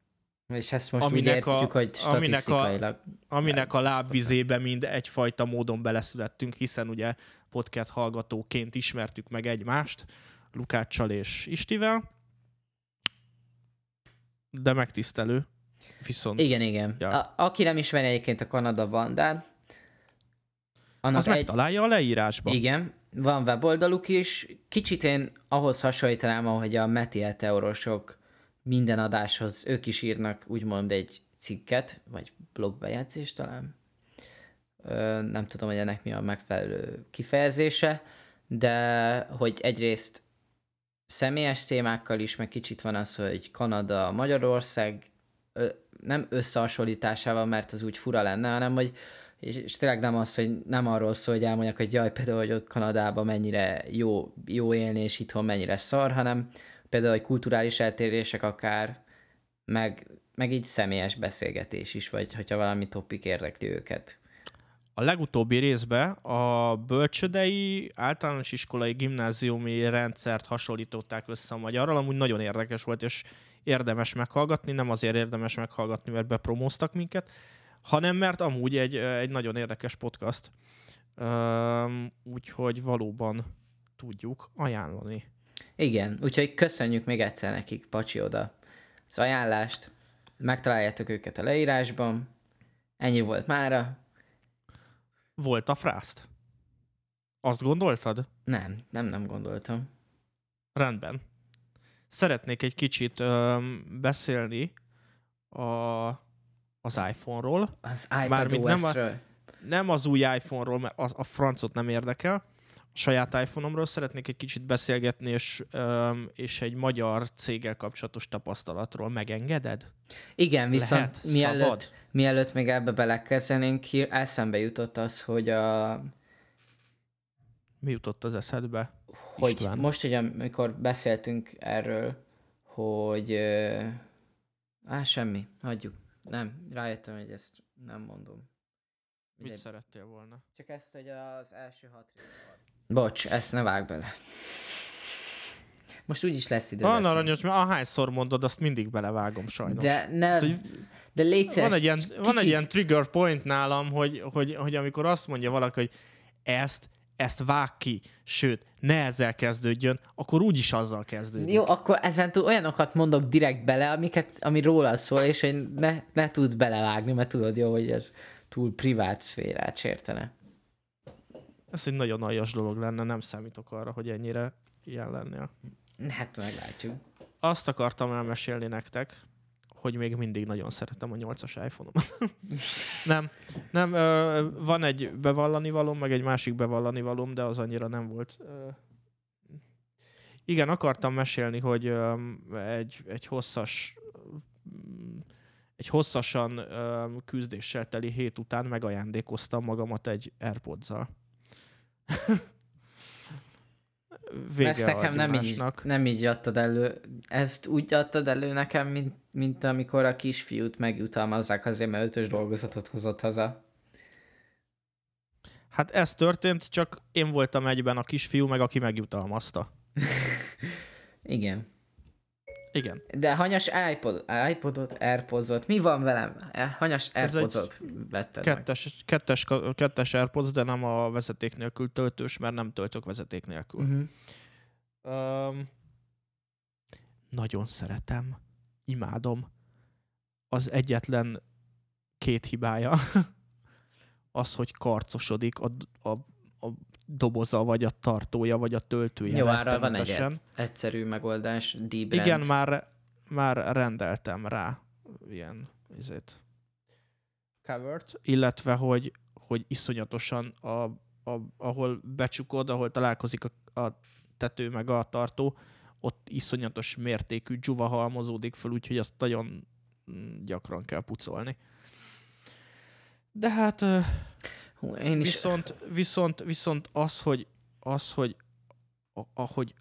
és ezt most aminek úgy értjük, a, hogy statisztikailag... Aminek a, aminek a lábvizébe mind egyfajta módon beleszülettünk, hiszen ugye podcast hallgatóként ismertük meg egymást, Lukáccsal és Istivel, de megtisztelő. Viszont... Igen, igen. Ja. A, aki nem ismeri egyébként a Kanada bandát, annak az egy... megtalálja a leírásban. Igen, van weboldaluk is. Kicsit én ahhoz hasonlítanám, ahogy a Meti Eteorosok minden adáshoz ők is írnak úgymond egy cikket, vagy blogbejegyzést talán. Ö, nem tudom, hogy ennek mi a megfelelő kifejezése, de hogy egyrészt személyes témákkal is, meg kicsit van az, hogy Kanada, Magyarország ö, nem összehasonlításával, mert az úgy fura lenne, hanem hogy és, és tényleg nem az, hogy nem arról szól, hogy elmondják, hogy jaj, például, hogy ott Kanadában mennyire jó, jó élni, és itthon mennyire szar, hanem például, hogy kulturális eltérések akár, meg, meg így személyes beszélgetés is, vagy hogyha valami topik érdekli őket. A legutóbbi részben a bölcsödei, általános iskolai, gimnáziumi rendszert hasonlították össze a magyarral, amúgy nagyon érdekes volt, és érdemes meghallgatni, nem azért érdemes meghallgatni, mert bepromóztak minket, hanem mert amúgy egy, egy nagyon érdekes podcast. Um, úgyhogy valóban tudjuk ajánlani. Igen, úgyhogy köszönjük még egyszer nekik, Pacsi oda az ajánlást. Megtaláljátok őket a leírásban. Ennyi volt mára. Volt a frászt? Azt gondoltad? Nem, nem, nem gondoltam. Rendben. Szeretnék egy kicsit um, beszélni a, az iPhone-ról. Az iPad nem, a, nem az új iPhone-ról, mert az, a francot nem érdekel. A saját iPhone-omról szeretnék egy kicsit beszélgetni, és, um, és egy magyar céggel kapcsolatos tapasztalatról megengeded? Igen, viszont Lehet? mielőtt, Szabad? mielőtt még ebbe belekezdenénk, eszembe jutott az, hogy a... Mi jutott az eszedbe? Hogy István? most, hogy amikor beszéltünk erről, hogy... Á, semmi, hagyjuk. Nem, rájöttem, hogy ezt nem mondom. Mit De... szerettél volna? Csak ezt, hogy az első hat Bocs, ezt ne vág bele. Most úgyis lesz idő. Van aranyos, mert ahányszor mondod, azt mindig belevágom sajnos. De ne, hát, de légy van egy, ilyen, van egy ilyen trigger point nálam, hogy, hogy, hogy amikor azt mondja valaki, hogy ezt, ezt vág ki, sőt, ne ezzel kezdődjön, akkor úgyis azzal kezdődik. Jó, akkor ezen túl olyanokat mondok direkt bele, amiket, ami róla szól, és hogy ne, ne tud belevágni, mert tudod jó, hogy ez túl privát szférát sértene. Ez egy nagyon aljas dolog lenne, nem számítok arra, hogy ennyire ilyen lennél. Hát meglátjuk. Azt akartam elmesélni nektek, hogy még mindig nagyon szeretem a 8-as iPhone-omat. [laughs] nem, nem, van egy bevallani valóm, meg egy másik bevallani valóm, de az annyira nem volt. igen, akartam mesélni, hogy egy, egy hosszas egy hosszasan küzdéssel teli hét után megajándékoztam magamat egy Airpods-zal. [laughs] vége Ezt nekem nem így, nem így adtad elő. Ezt úgy adtad elő nekem, mint, mint amikor a kisfiút megjutalmazzák azért, mert ötös dolgozatot hozott haza. Hát ez történt, csak én voltam egyben a kisfiú, meg aki megjutalmazta. [laughs] Igen. Igen. De hanyas iPod, iPodot, Airpodsot, mi van velem? E, hanyas Airpodsot vetted kettes, meg. Kettes, kettes Airpods, de nem a vezeték nélkül töltős, mert nem töltök vezeték nélkül. Uh-huh. Um, nagyon szeretem, imádom. Az egyetlen két hibája [laughs] az, hogy karcosodik a, a, a doboza, vagy a tartója, vagy a töltője. Jó, arra van egy egyszerű megoldás, d Igen, már, már rendeltem rá ilyen izét, covert, illetve, hogy, hogy iszonyatosan, a, a, ahol becsukod, ahol találkozik a, a tető meg a tartó, ott iszonyatos mértékű dzsuva halmozódik fel, úgyhogy azt nagyon gyakran kell pucolni. De hát Hú, én is... viszont, viszont, viszont az, hogy, az, hogy ahogy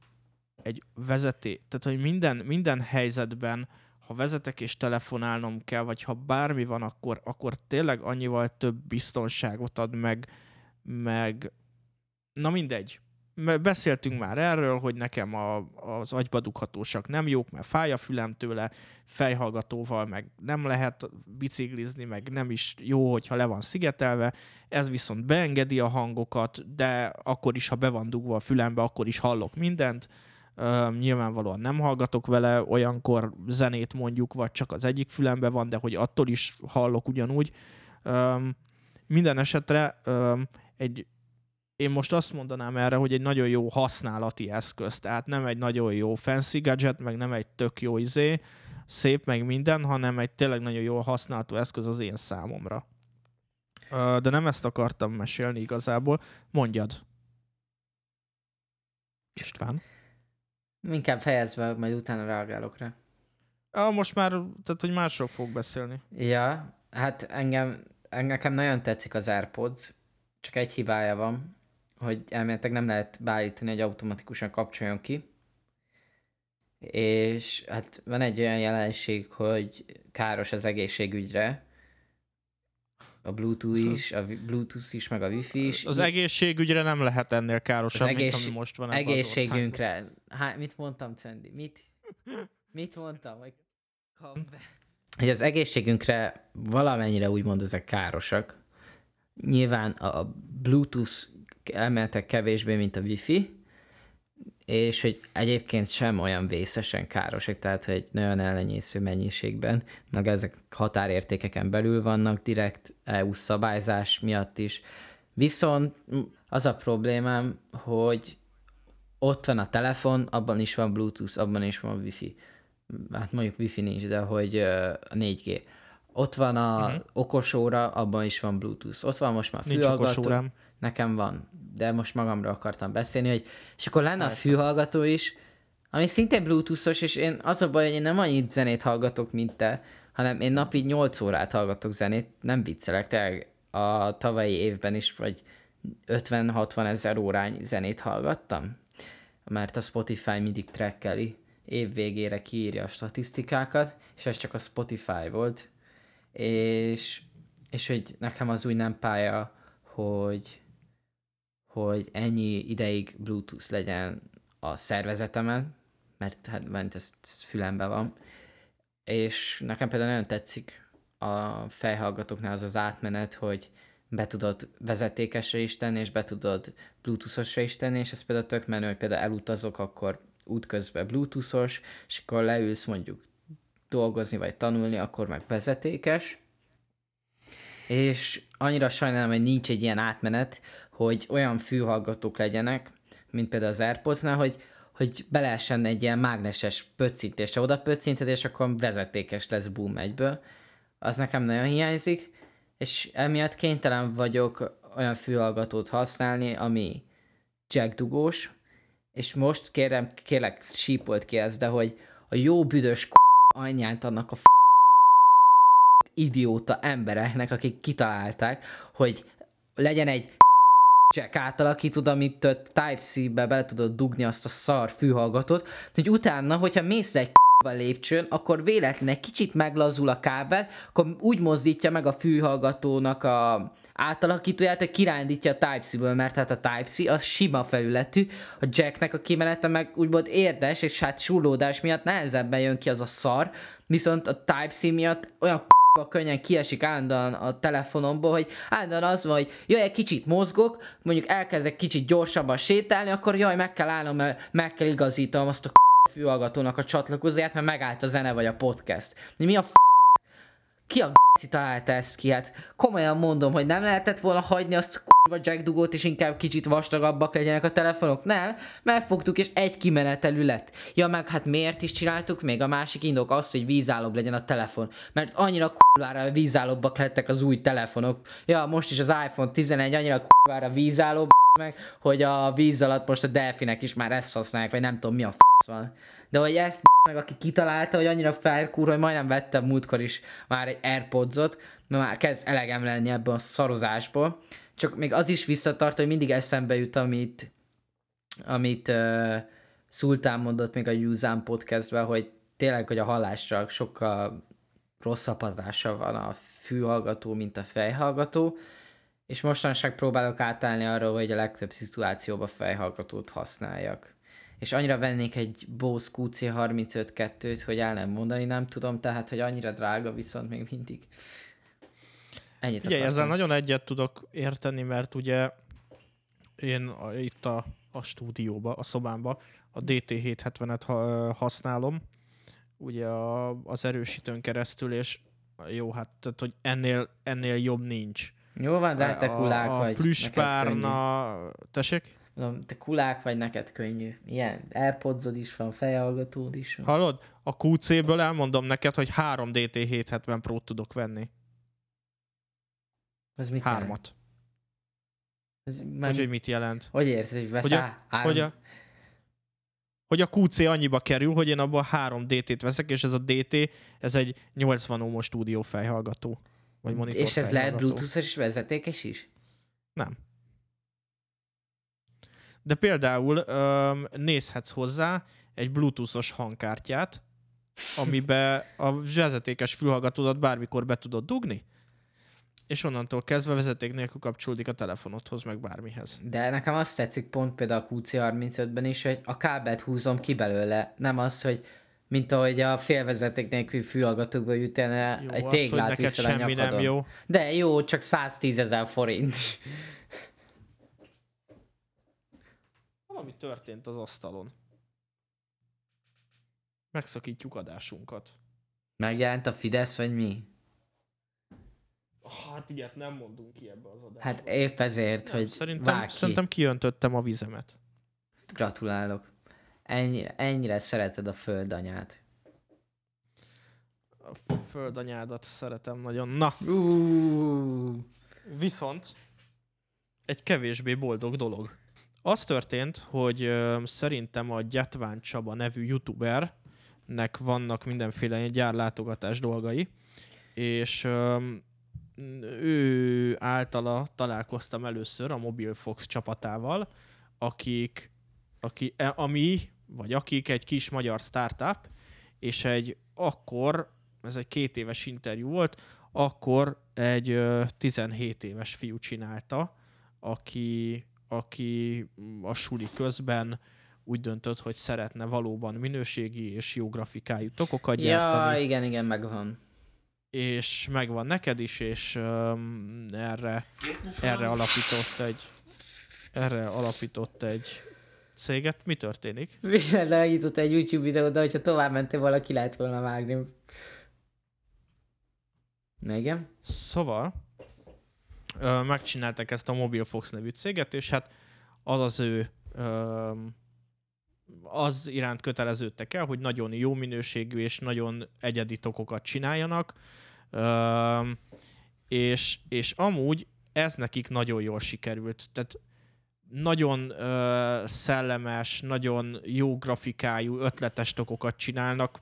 egy vezeté, tehát hogy minden, minden helyzetben, ha vezetek és telefonálnom kell, vagy ha bármi van, akkor, akkor tényleg annyival több biztonságot ad meg, meg na mindegy beszéltünk már erről, hogy nekem a, az agybadughatósak nem jók, mert fáj a fülem tőle, fejhallgatóval meg nem lehet biciklizni, meg nem is jó, hogyha le van szigetelve. Ez viszont beengedi a hangokat, de akkor is, ha be van dugva a fülembe, akkor is hallok mindent. Uh, nyilvánvalóan nem hallgatok vele olyankor zenét mondjuk, vagy csak az egyik fülembe van, de hogy attól is hallok ugyanúgy. Um, minden esetre um, egy én most azt mondanám erre, hogy egy nagyon jó használati eszköz, tehát nem egy nagyon jó fancy gadget, meg nem egy tök jó izé, szép, meg minden, hanem egy tényleg nagyon jól használható eszköz az én számomra. De nem ezt akartam mesélni igazából. Mondjad. István. Inkább fejezve, majd utána reagálok rá. Ah, most már, tehát hogy másról fog beszélni. Ja, hát engem, nekem nagyon tetszik az AirPods, csak egy hibája van, hogy elméletileg nem lehet beállítani, hogy automatikusan kapcsoljon ki. És hát van egy olyan jelenség, hogy káros az egészségügyre, a Bluetooth is, a Bluetooth is, meg a Wi-Fi is. Az egészségügyre nem lehet ennél károsabb, Az mint egész- ami most van egészségünkre. Hát, mit mondtam, Cendi? Mit? Mit mondtam? Hogy. Hogy az egészségünkre valamennyire úgymond ezek károsak. Nyilván a Bluetooth elméletek kevésbé, mint a Wi-Fi, és hogy egyébként sem olyan vészesen károsak, tehát hogy nagyon ellenyésző mennyiségben, meg ezek határértékeken belül vannak, direkt EU szabályzás miatt is. Viszont az a problémám, hogy ott van a telefon, abban is van Bluetooth, abban is van Wi-Fi. Hát mondjuk Wi-Fi nincs, de hogy a 4G. Ott van a uh-huh. okosóra, abban is van Bluetooth. Ott van most már Nincs fülhallgató. okosórám. Nekem van, de most magamra akartam beszélni, hogy és akkor lenne a fülhallgató is, ami szintén bluetoothos, és én az a baj, hogy én nem annyit zenét hallgatok, mint te, hanem én napi 8 órát hallgatok zenét, nem viccelek, tényleg a tavalyi évben is, vagy 50-60 ezer órányi zenét hallgattam, mert a Spotify mindig trackeli, év végére kiírja a statisztikákat, és ez csak a Spotify volt, és, és hogy nekem az úgy nem pálya, hogy, hogy ennyi ideig Bluetooth legyen a szervezetemen, mert hát ment ez, ez fülembe van, és nekem például nagyon tetszik a fejhallgatóknál az az átmenet, hogy be tudod vezetékesre is tenni, és be tudod bluetoothosra is tenni, és ez például tök menő, hogy például elutazok, akkor útközben bluetoothos, és akkor leülsz mondjuk dolgozni vagy tanulni, akkor meg vezetékes, és annyira sajnálom, hogy nincs egy ilyen átmenet, hogy olyan fülhallgatók legyenek, mint például az Airpodsnál, hogy, hogy be egy ilyen mágneses pöccintésre oda pöccinted, és akkor vezetékes lesz boom egyből. Az nekem nagyon hiányzik, és emiatt kénytelen vagyok olyan fülhallgatót használni, ami jackdugós, és most kérem, kérlek, sípolt ki ezt, de hogy a jó büdös k- anyját annak a f- idióta embereknek, akik kitalálták, hogy legyen egy jack átalakítod, amit Type-C-be bele tudod dugni azt a szar fülhallgatót, hogy utána, hogyha mész le egy a lépcsőn, akkor véletlenül egy kicsit meglazul a kábel, akkor úgy mozdítja meg a fülhallgatónak a átalakítóját, hogy kirándítja a Type-C-ből, mert hát a Type-C az sima felületű, a jacknek a kimenete meg úgymond érdes, és hát súlódás miatt nehezebben jön ki az a szar, viszont a Type-C miatt olyan könnyen kiesik állandóan a telefonomból, hogy állandóan az van, hogy jaj, egy kicsit mozgok, mondjuk elkezdek kicsit gyorsabban sétálni, akkor jaj, meg kell állnom, mert meg kell igazítanom azt a fülhallgatónak a csatlakozóját, mert megállt a zene vagy a podcast. Mi a f- ki a g***i találta ezt ki? Hát komolyan mondom, hogy nem lehetett volna hagyni azt a kurva jack dugót, és inkább kicsit vastagabbak legyenek a telefonok. Nem, megfogtuk, és egy kimenetelű lett. Ja, meg hát miért is csináltuk még? A másik indok az, hogy vízállóbb legyen a telefon. Mert annyira kurvára vízállóbbak lettek az új telefonok. Ja, most is az iPhone 11 annyira kurvára vízállóbb, meg, hogy a víz alatt most a delfinek is már ezt használják, vagy nem tudom mi a f*** van. De hogy ezt [laughs] meg aki kitalálta, hogy annyira felkúr, hogy majdnem vettem múltkor is már egy Airpodsot, mert már kezd elegem lenni ebből a szarozásból. Csak még az is visszatart, hogy mindig eszembe jut, amit, amit uh, Szultán mondott még a Yuzan podcastben, hogy tényleg, hogy a hallásra sokkal rosszabb hatása van a fülhallgató, mint a fejhallgató, és mostanság próbálok átállni arra, hogy a legtöbb szituációban fejhallgatót használjak. És annyira vennék egy Bose QC35-2-t, hogy el nem mondani nem tudom, tehát, hogy annyira drága, viszont még mindig. Ennyit Ugye, ezzel nagyon egyet tudok érteni, mert ugye én a, itt a, a stúdióba, a szobámba a DT770-et ha, használom, ugye a, az erősítőn keresztül, és jó, hát tehát, hogy ennél, ennél jobb nincs. Jó van, de hát te kulák a, a vagy. plüss neked könnyű. párna... Tessék? Mondom, te kulák vagy, neked könnyű. Ilyen Airpodsod is van, fejhallgatód is van. Hallod? A QC-ből elmondom neked, hogy 3 DT 770 Pro-t tudok venni. Ez mit jelent? Hármat. Ez Hogy, már, hogy mit jelent? hogy érted, hogy Hogy veszel a, hogy, a, hogy a QC annyiba kerül, hogy én abban 3 DT-t veszek, és ez a DT, ez egy 80 ohmos stúdió fejhallgató. Vagy monitor És ez lehet bluetooth és vezetékes is? Nem. De például öm, nézhetsz hozzá egy bluetoothos hangkártyát, amibe a vezetékes fülhallgatódat bármikor be tudod dugni, és onnantól kezdve vezeték nélkül kapcsolódik a telefonodhoz, meg bármihez. De nekem azt tetszik pont például a QC35-ben is, hogy a kábelt húzom ki belőle, nem az, hogy mint ahogy a félvezeték nélkül fülhallgatókból jut el egy téglát viszel a nyakadon. nem jó. De jó, csak 110 ezer forint. Valami történt az asztalon. Megszakítjuk adásunkat. Megjelent a Fidesz, vagy mi? Hát ilyet nem mondunk ki ebbe az adásba. Hát épp ezért, nem, hogy szerintem, ki. szerintem kiöntöttem a vizemet. Gratulálok. Ennyire, ennyire szereted a földanyát. A földanyádat szeretem nagyon. Na, Uh, Viszont egy kevésbé boldog dolog. Az történt, hogy szerintem a Gyatván Csaba nevű youtubernek vannak mindenféle gyárlátogatás dolgai, és ő általa találkoztam először a Mobile Fox csapatával, akik, aki, e- ami, vagy akik egy kis magyar startup, és egy akkor, ez egy két éves interjú volt, akkor egy ö, 17 éves fiú csinálta, aki, aki a suli közben úgy döntött, hogy szeretne valóban minőségi és jó grafikájú tokokat ja, gyártani, igen, igen, megvan. és megvan neked is, és um, erre, erre alapított egy erre alapított egy céget. Mi történik? [laughs] Megjutott egy YouTube videót, de hogyha tovább mentél, valaki lehet volna vágni. Na igen? Szóval megcsinálták ezt a Mobile Fox nevű céget, és hát az az ő az iránt köteleződtek el, hogy nagyon jó minőségű és nagyon egyedi tokokat csináljanak, és, és amúgy ez nekik nagyon jól sikerült. Tehát nagyon ö, szellemes, nagyon jó grafikájú, ötletes tokokat csinálnak,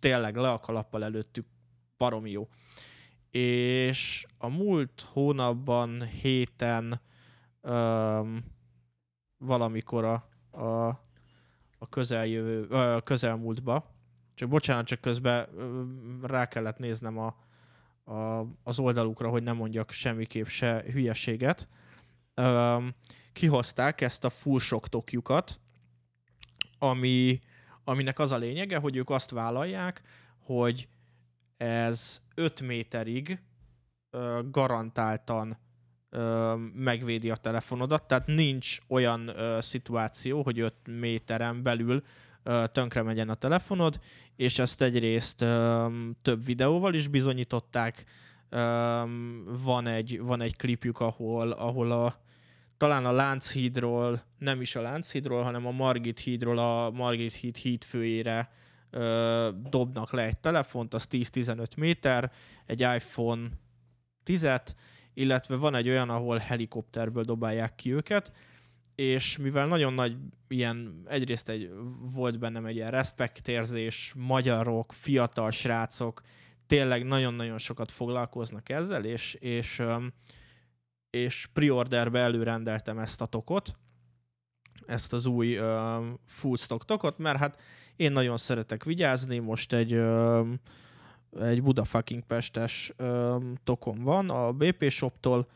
tényleg le a kalappal előttük, baromi jó és a múlt hónapban, héten um, valamikor a, a, a közeljövő, ö, közelmúltba, csak bocsánat, csak közben rá kellett néznem a, a, az oldalukra, hogy nem mondjak semmiképp se hülyeséget. Um, kihozták ezt a full shock tokjukat, ami, aminek az a lényege, hogy ők azt vállalják, hogy ez 5 méterig ö, garantáltan ö, megvédi a telefonodat, tehát nincs olyan ö, szituáció, hogy 5 méteren belül ö, tönkre megyen a telefonod, és ezt egyrészt ö, több videóval is bizonyították. Ö, van, egy, van egy klipjük, ahol, ahol a, talán a Lánchídról, nem is a Lánchídról, hanem a Margit hídról a Margit híd hídfőjére ö, dobnak le egy telefont, az 10-15 méter, egy iPhone 10-et, illetve van egy olyan, ahol helikopterből dobálják ki őket, és mivel nagyon nagy ilyen, egyrészt egy, volt bennem egy ilyen respektérzés, magyarok, fiatal srácok, tényleg nagyon-nagyon sokat foglalkoznak ezzel, és, és, és preorderbe előrendeltem ezt a tokot, ezt az új um, full stock tokot, mert hát én nagyon szeretek vigyázni, most egy egy Buda fucking Pestes tokom van a BP Shoptól,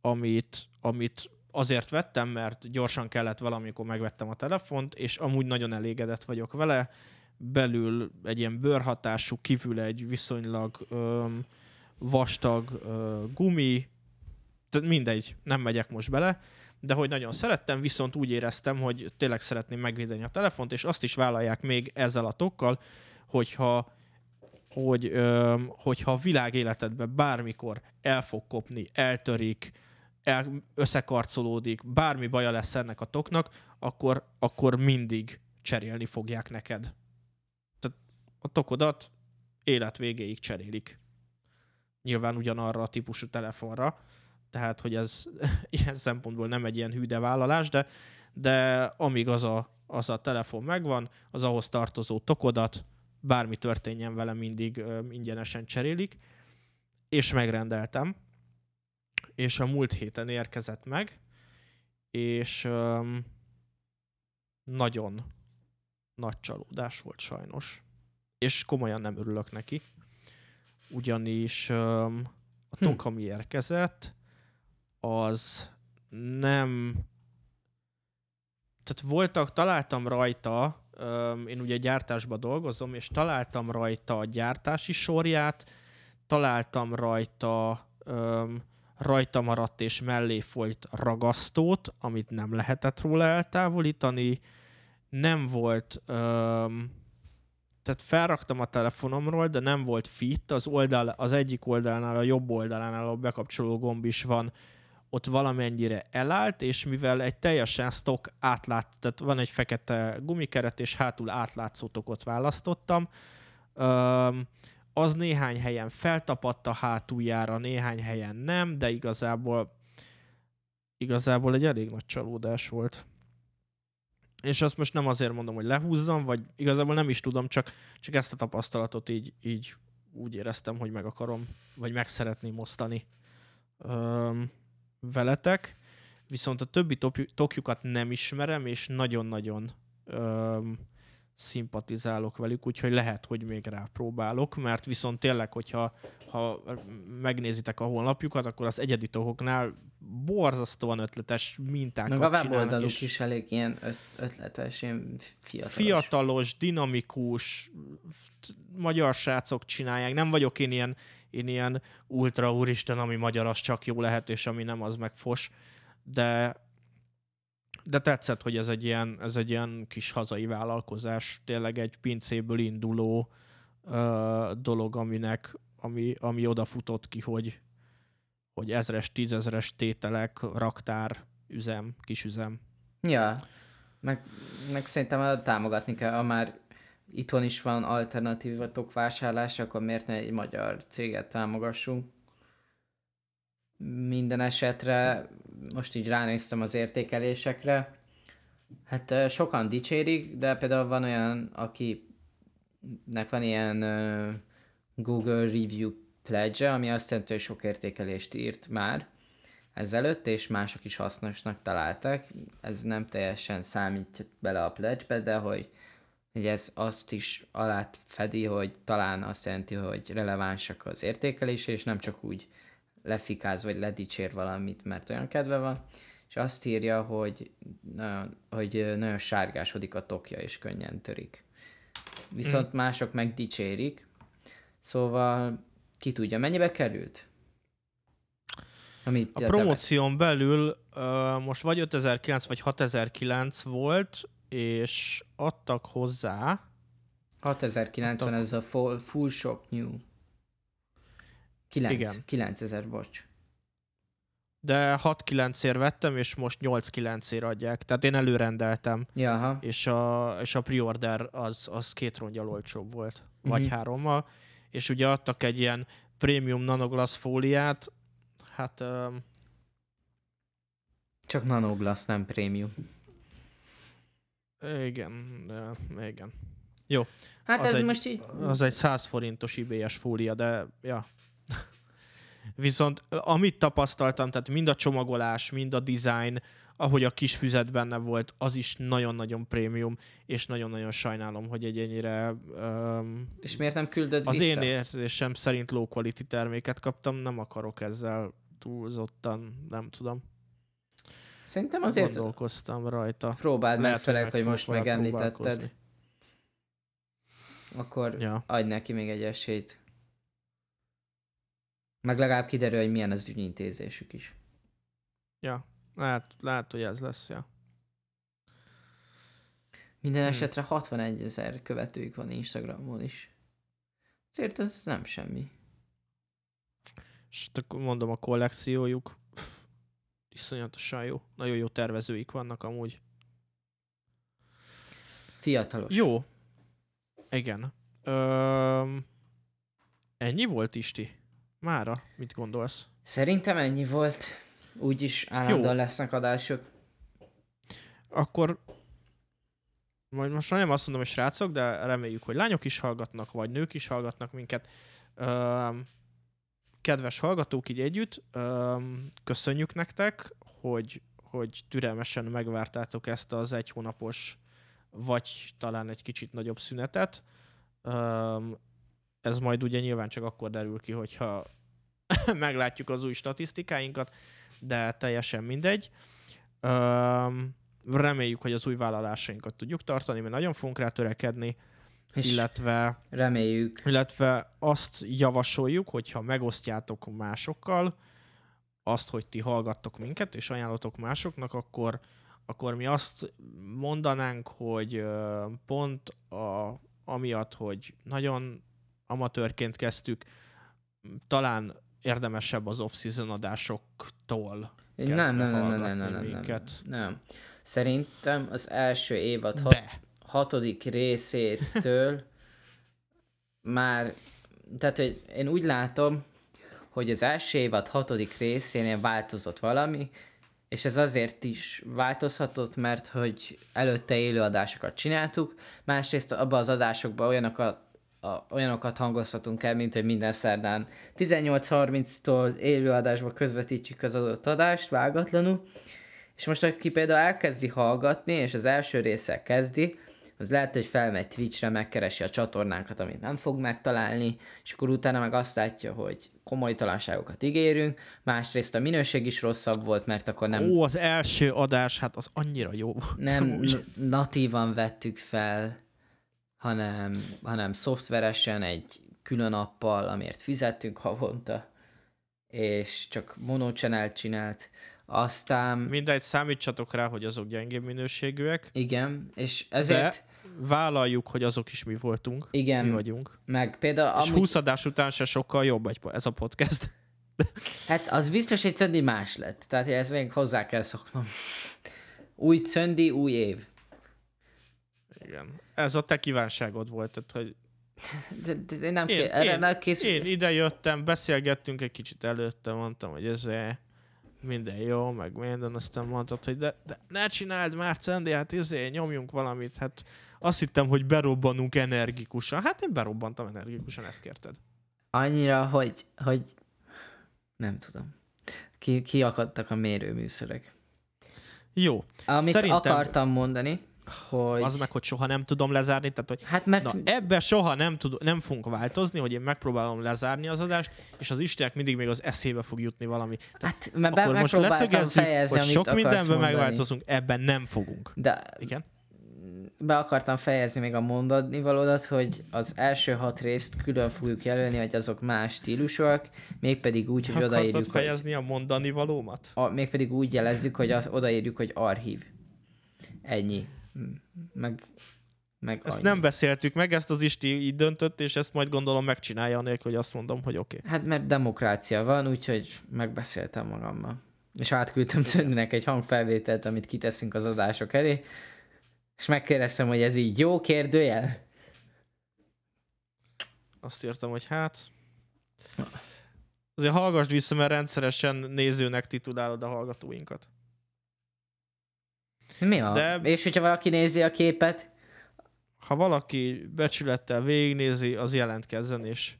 amit, amit azért vettem, mert gyorsan kellett valamikor megvettem a telefont, és amúgy nagyon elégedett vagyok vele. Belül egy ilyen bőrhatású, kívül egy viszonylag um, vastag uh, gumi, tehát mindegy, nem megyek most bele, de hogy nagyon szerettem, viszont úgy éreztem, hogy tényleg szeretném megvédeni a telefont, és azt is vállalják még ezzel a tokkal, hogyha hogy, ö, hogyha a világ életedben bármikor el fog kopni, eltörik, el, összekarcolódik, bármi baja lesz ennek a toknak, akkor, akkor mindig cserélni fogják neked. Tehát a tokodat élet végéig cserélik. Nyilván ugyanarra a típusú telefonra, tehát hogy ez [laughs] ilyen szempontból nem egy ilyen hűde vállalás, de, de amíg az a, az a telefon megvan, az ahhoz tartozó tokodat, bármi történjen vele, mindig ö, ingyenesen cserélik, és megrendeltem, és a múlt héten érkezett meg, és ö, nagyon nagy csalódás volt sajnos. És komolyan nem örülök neki, ugyanis ö, a Hm. tok, ami érkezett, az nem... Tehát voltak, találtam rajta, én ugye gyártásban dolgozom, és találtam rajta a gyártási sorját, találtam rajta rajta maradt és mellé folyt ragasztót, amit nem lehetett róla eltávolítani, nem volt, öm, tehát felraktam a telefonomról, de nem volt fit, az, oldal, az egyik oldalánál, a jobb oldalánál a bekapcsoló gomb is van, ott valamennyire elállt, és mivel egy teljesen stock átlát, tehát van egy fekete gumikeret, és hátul átlátszó választottam, az néhány helyen feltapadt a hátuljára, néhány helyen nem, de igazából igazából egy elég nagy csalódás volt. És azt most nem azért mondom, hogy lehúzzam, vagy igazából nem is tudom, csak, csak ezt a tapasztalatot így, így úgy éreztem, hogy meg akarom, vagy meg szeretném osztani öm, veletek. Viszont a többi tokjukat nem ismerem, és nagyon-nagyon öm, szimpatizálok velük, úgyhogy lehet, hogy még rápróbálok, mert viszont tényleg, hogyha ha megnézitek a honlapjukat, akkor az egyedi tokoknál borzasztóan ötletes mintákat Meg a weboldaluk is elég ilyen öt- ötletes, ilyen fiatalos. fiatalos, dinamikus, magyar srácok csinálják. Nem vagyok én ilyen, én ilyen ultra úristen, ami magyar, az csak jó lehet, és ami nem, az meg fos. De, de tetszett, hogy ez egy, ilyen, ez egy ilyen kis hazai vállalkozás, tényleg egy pincéből induló ö, dolog, aminek, ami, ami odafutott ki, hogy, hogy ezres, tízezres tételek, raktár, üzem, kisüzem. Ja, meg, meg szerintem támogatni kell, ha már itthon is van alternatívatok vásárlás, akkor miért ne egy magyar céget támogassunk? Minden esetre most így ránéztem az értékelésekre, hát sokan dicsérik, de például van olyan, akinek van ilyen Google Review pledge ami azt jelenti, hogy sok értékelést írt már ezelőtt, és mások is hasznosnak találták. Ez nem teljesen számít bele a pledge de hogy, hogy ez azt is alá fedi, hogy talán azt jelenti, hogy relevánsak az értékelés, és nem csak úgy lefikáz vagy ledicsér valamit, mert olyan kedve van, és azt írja, hogy nagyon, hogy nagyon sárgásodik a tokja, és könnyen törik. Viszont mások meg dicsérik, szóval ki tudja, mennyibe került? Amit A promóción belül uh, most vagy 5009 vagy 6009 volt, és adtak hozzá 6090 ez a full, full shop new. 9, Igen. 9000, bocs. de 6-9-ért vettem, és most 8-9-ért adják. Tehát én előrendeltem, Jaha. és a, és a pre-order az, az két rongyal olcsóbb volt, vagy Mhm. hárommal. És ugye adtak egy ilyen prémium nanoglass fóliát, hát um, Csak nanoglass, nem prémium. Igen, de, igen. Hát Az ez egy- most így... Az egy 100 forintos IBS fólia, de ja. Viszont amit tapasztaltam, tehát mind a csomagolás, mind a design, ahogy a kis füzet benne volt, az is nagyon-nagyon prémium, és nagyon-nagyon sajnálom, hogy egy ennyire um, És miért nem küldöd az vissza? én érzésem szerint low quality terméket kaptam, nem akarok ezzel túlzottan, nem tudom. Szerintem azért Gondolkoztam rajta. próbáld meg, főleg, hogy most megemlítetted. Akkor Ja. adj neki még egy esélyt. Meg legalább kiderül, hogy milyen az ügyintézésük is. Ja, lehet, lehet, hogy ez lesz, ja. Minden Hmm. esetre 61 ezer követőjük van Instagramon is. Azért ez nem semmi. És akkor mondom a kollekciójuk, iszonyatosan jó. Nagyon jó tervezőik vannak amúgy. Fiatalos. Jó. Igen. Öm, ennyi volt, Isti? Mára? Mit gondolsz? Szerintem ennyi volt. Úgyis állandóan lesznek adások. Akkor majd most nem azt mondom, hogy srácok, de reméljük, hogy lányok is hallgatnak, vagy nők is hallgatnak minket. Öm, kedves hallgatók így együtt, köszönjük nektek, hogy, hogy türelmesen megvártátok ezt az egy hónapos, vagy talán egy kicsit nagyobb szünetet. Ez majd ugye nyilván csak akkor derül ki, hogyha [laughs] meglátjuk az új statisztikáinkat, de teljesen mindegy. Reméljük, hogy az új vállalásainkat tudjuk tartani, mert nagyon fogunk rá törekedni, És illetve, reméljük. illetve azt javasoljuk, hogyha megosztjátok másokkal, azt, hogy ti hallgattok minket, és ajánlotok másoknak, akkor, akkor mi azt mondanánk, hogy pont a, amiatt, hogy nagyon amatőrként kezdtük, talán érdemesebb az off-season adásoktól Nem, nem, nem, nem, nem, nem, nem, nem, nem. Szerintem az első évad hat, De. Hatodik részétől [laughs] már, tehát hogy én úgy látom, hogy az első évad hatodik részénél változott valami, és ez azért is változhatott, mert hogy előtte élőadásokat csináltuk, másrészt abban az adásokban olyanokat, a, olyanokat hangozhatunk el, mint hogy minden szerdán 18.30-tól élőadásba közvetítjük az adott adást vágatlanul, és most aki például elkezdi hallgatni, és az első résszel kezdi, az lehet, hogy felmegy Twitchre, megkeresi a csatornánkat, amit nem fog megtalálni, és akkor utána meg azt látja, hogy komolytalanságokat ígérünk, másrészt a minőség is rosszabb volt, mert akkor nem, Ó, az első adás, hát az annyira jó volt. nem natívan vettük fel, hanem, hanem szoftveresen egy külön appal, amiért fizettünk havonta, és csak monochannel csinált. Aztán, Mindegy, számítsatok rá, hogy azok gyengébb minőségűek, igen, és ezért, de vállaljuk, hogy azok is mi voltunk, igen, mi vagyunk. meg például És amúgy, 20 adás után se sokkal jobb egy, ez a podcast. [laughs] hát az biztos, hogy Cöndi más lett, tehát ezt még hozzá kell szoknom. Új Cöndi, új év. Igen. Ez a te kívánságod volt, tehát, hogy De, de, de nem én, ké- erre én, nem készül. én ide jöttem, beszélgettünk egy kicsit előtte, mondtam, hogy ez minden jó, meg minden, aztán mondtad, hogy de, de ne csináld már, Cendi, hát izé, nyomjunk valamit, hát azt hittem, hogy berobbanunk energikusan. Hát én berobbantam energikusan, ezt kérted. Annyira, hogy, hogy nem tudom. Ki, kiakadtak a mérőműszerek. Jó. Amit Szerintem- akartam mondani, hogy... Az meg, hogy soha nem tudom lezárni, tehát hogy Hát mert... Na, ebbe soha nem, tud, nem fogunk változni, hogy én megpróbálom lezárni az adást, és az Istennek mindig még az eszébe fog jutni valami. Tehát hát mert akkor most leszögezzük, fejezni, hogy sok mindenben megváltozunk, ebben nem fogunk. De Igen? Be akartam fejezni még a mondani valódat, hogy az első hat részt külön fogjuk jelölni, hogy azok más stílusúak, mégpedig úgy, hogy Akartad odaírjuk, hogy, fejezni a mondani valómat? a, mégpedig úgy jelezzük, hogy az, odaírjuk, hogy archív. Ennyi. Meg, meg Ezt annyi. nem beszéltük meg, ezt az Isti így döntött, és ezt majd gondolom megcsinálja, anélkül, hogy azt mondom, hogy oké. Okay. Hát mert demokrácia van, úgyhogy megbeszéltem magammal. És átküldtem Cöndinek egy hangfelvételt, amit kiteszünk az adások elé, és megkérdeztem, hogy ez így jó kérdőjel? Azt írtam, hogy hát... Azért hallgassd vissza, mert rendszeresen nézőnek titulálod a hallgatóinkat. Mi van? De-. És hogyha valaki nézi a képet, Ha valaki becsülettel végignézi, az jelentkezzen, és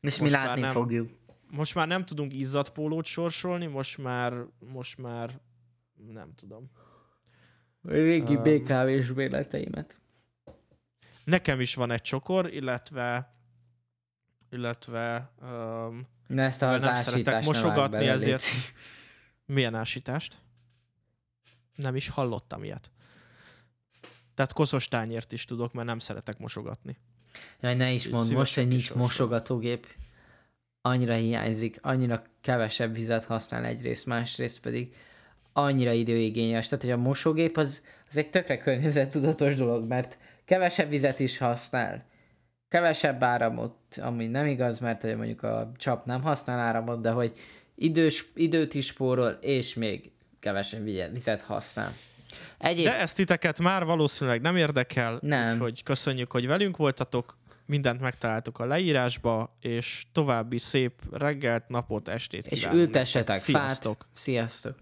és mi látni nem. fogjuk. most már nem tudunk izzadt pólót sorsolni, most már, most már nem tudom. Régi Um, BKV-s véleteimet. Nekem is van egy csokor, illetve illetve um, Ne ezt az nem szeretek mosogatni, bele, ezért- léci. milyen ásítást? Nem is hallottam ilyet. Tehát koszos tányért is tudok, mert nem szeretek mosogatni. Jaj, ne is mondd, most, hogy nincs mosogatógép, annyira hiányzik, annyira kevesebb vizet használ egyrészt, másrészt pedig annyira időigényes. Tehát, hogy a mosógép az, az egy tökre környezettudatos dolog, mert kevesebb vizet is használ, kevesebb áramot, ami nem igaz, mert hogy mondjuk a csap nem használ áramot, de hogy idős, időt is spórol, és még kevesen vigye- vizet használ. Egyéb... De ezt titeket már valószínűleg nem érdekel, Nem. úgyhogy köszönjük, hogy velünk voltatok, mindent megtaláltok a leírásba, és további szép reggelt, napot, estét és kívánunk ültessetek nektek. fát. Sziasztok! Sziasztok!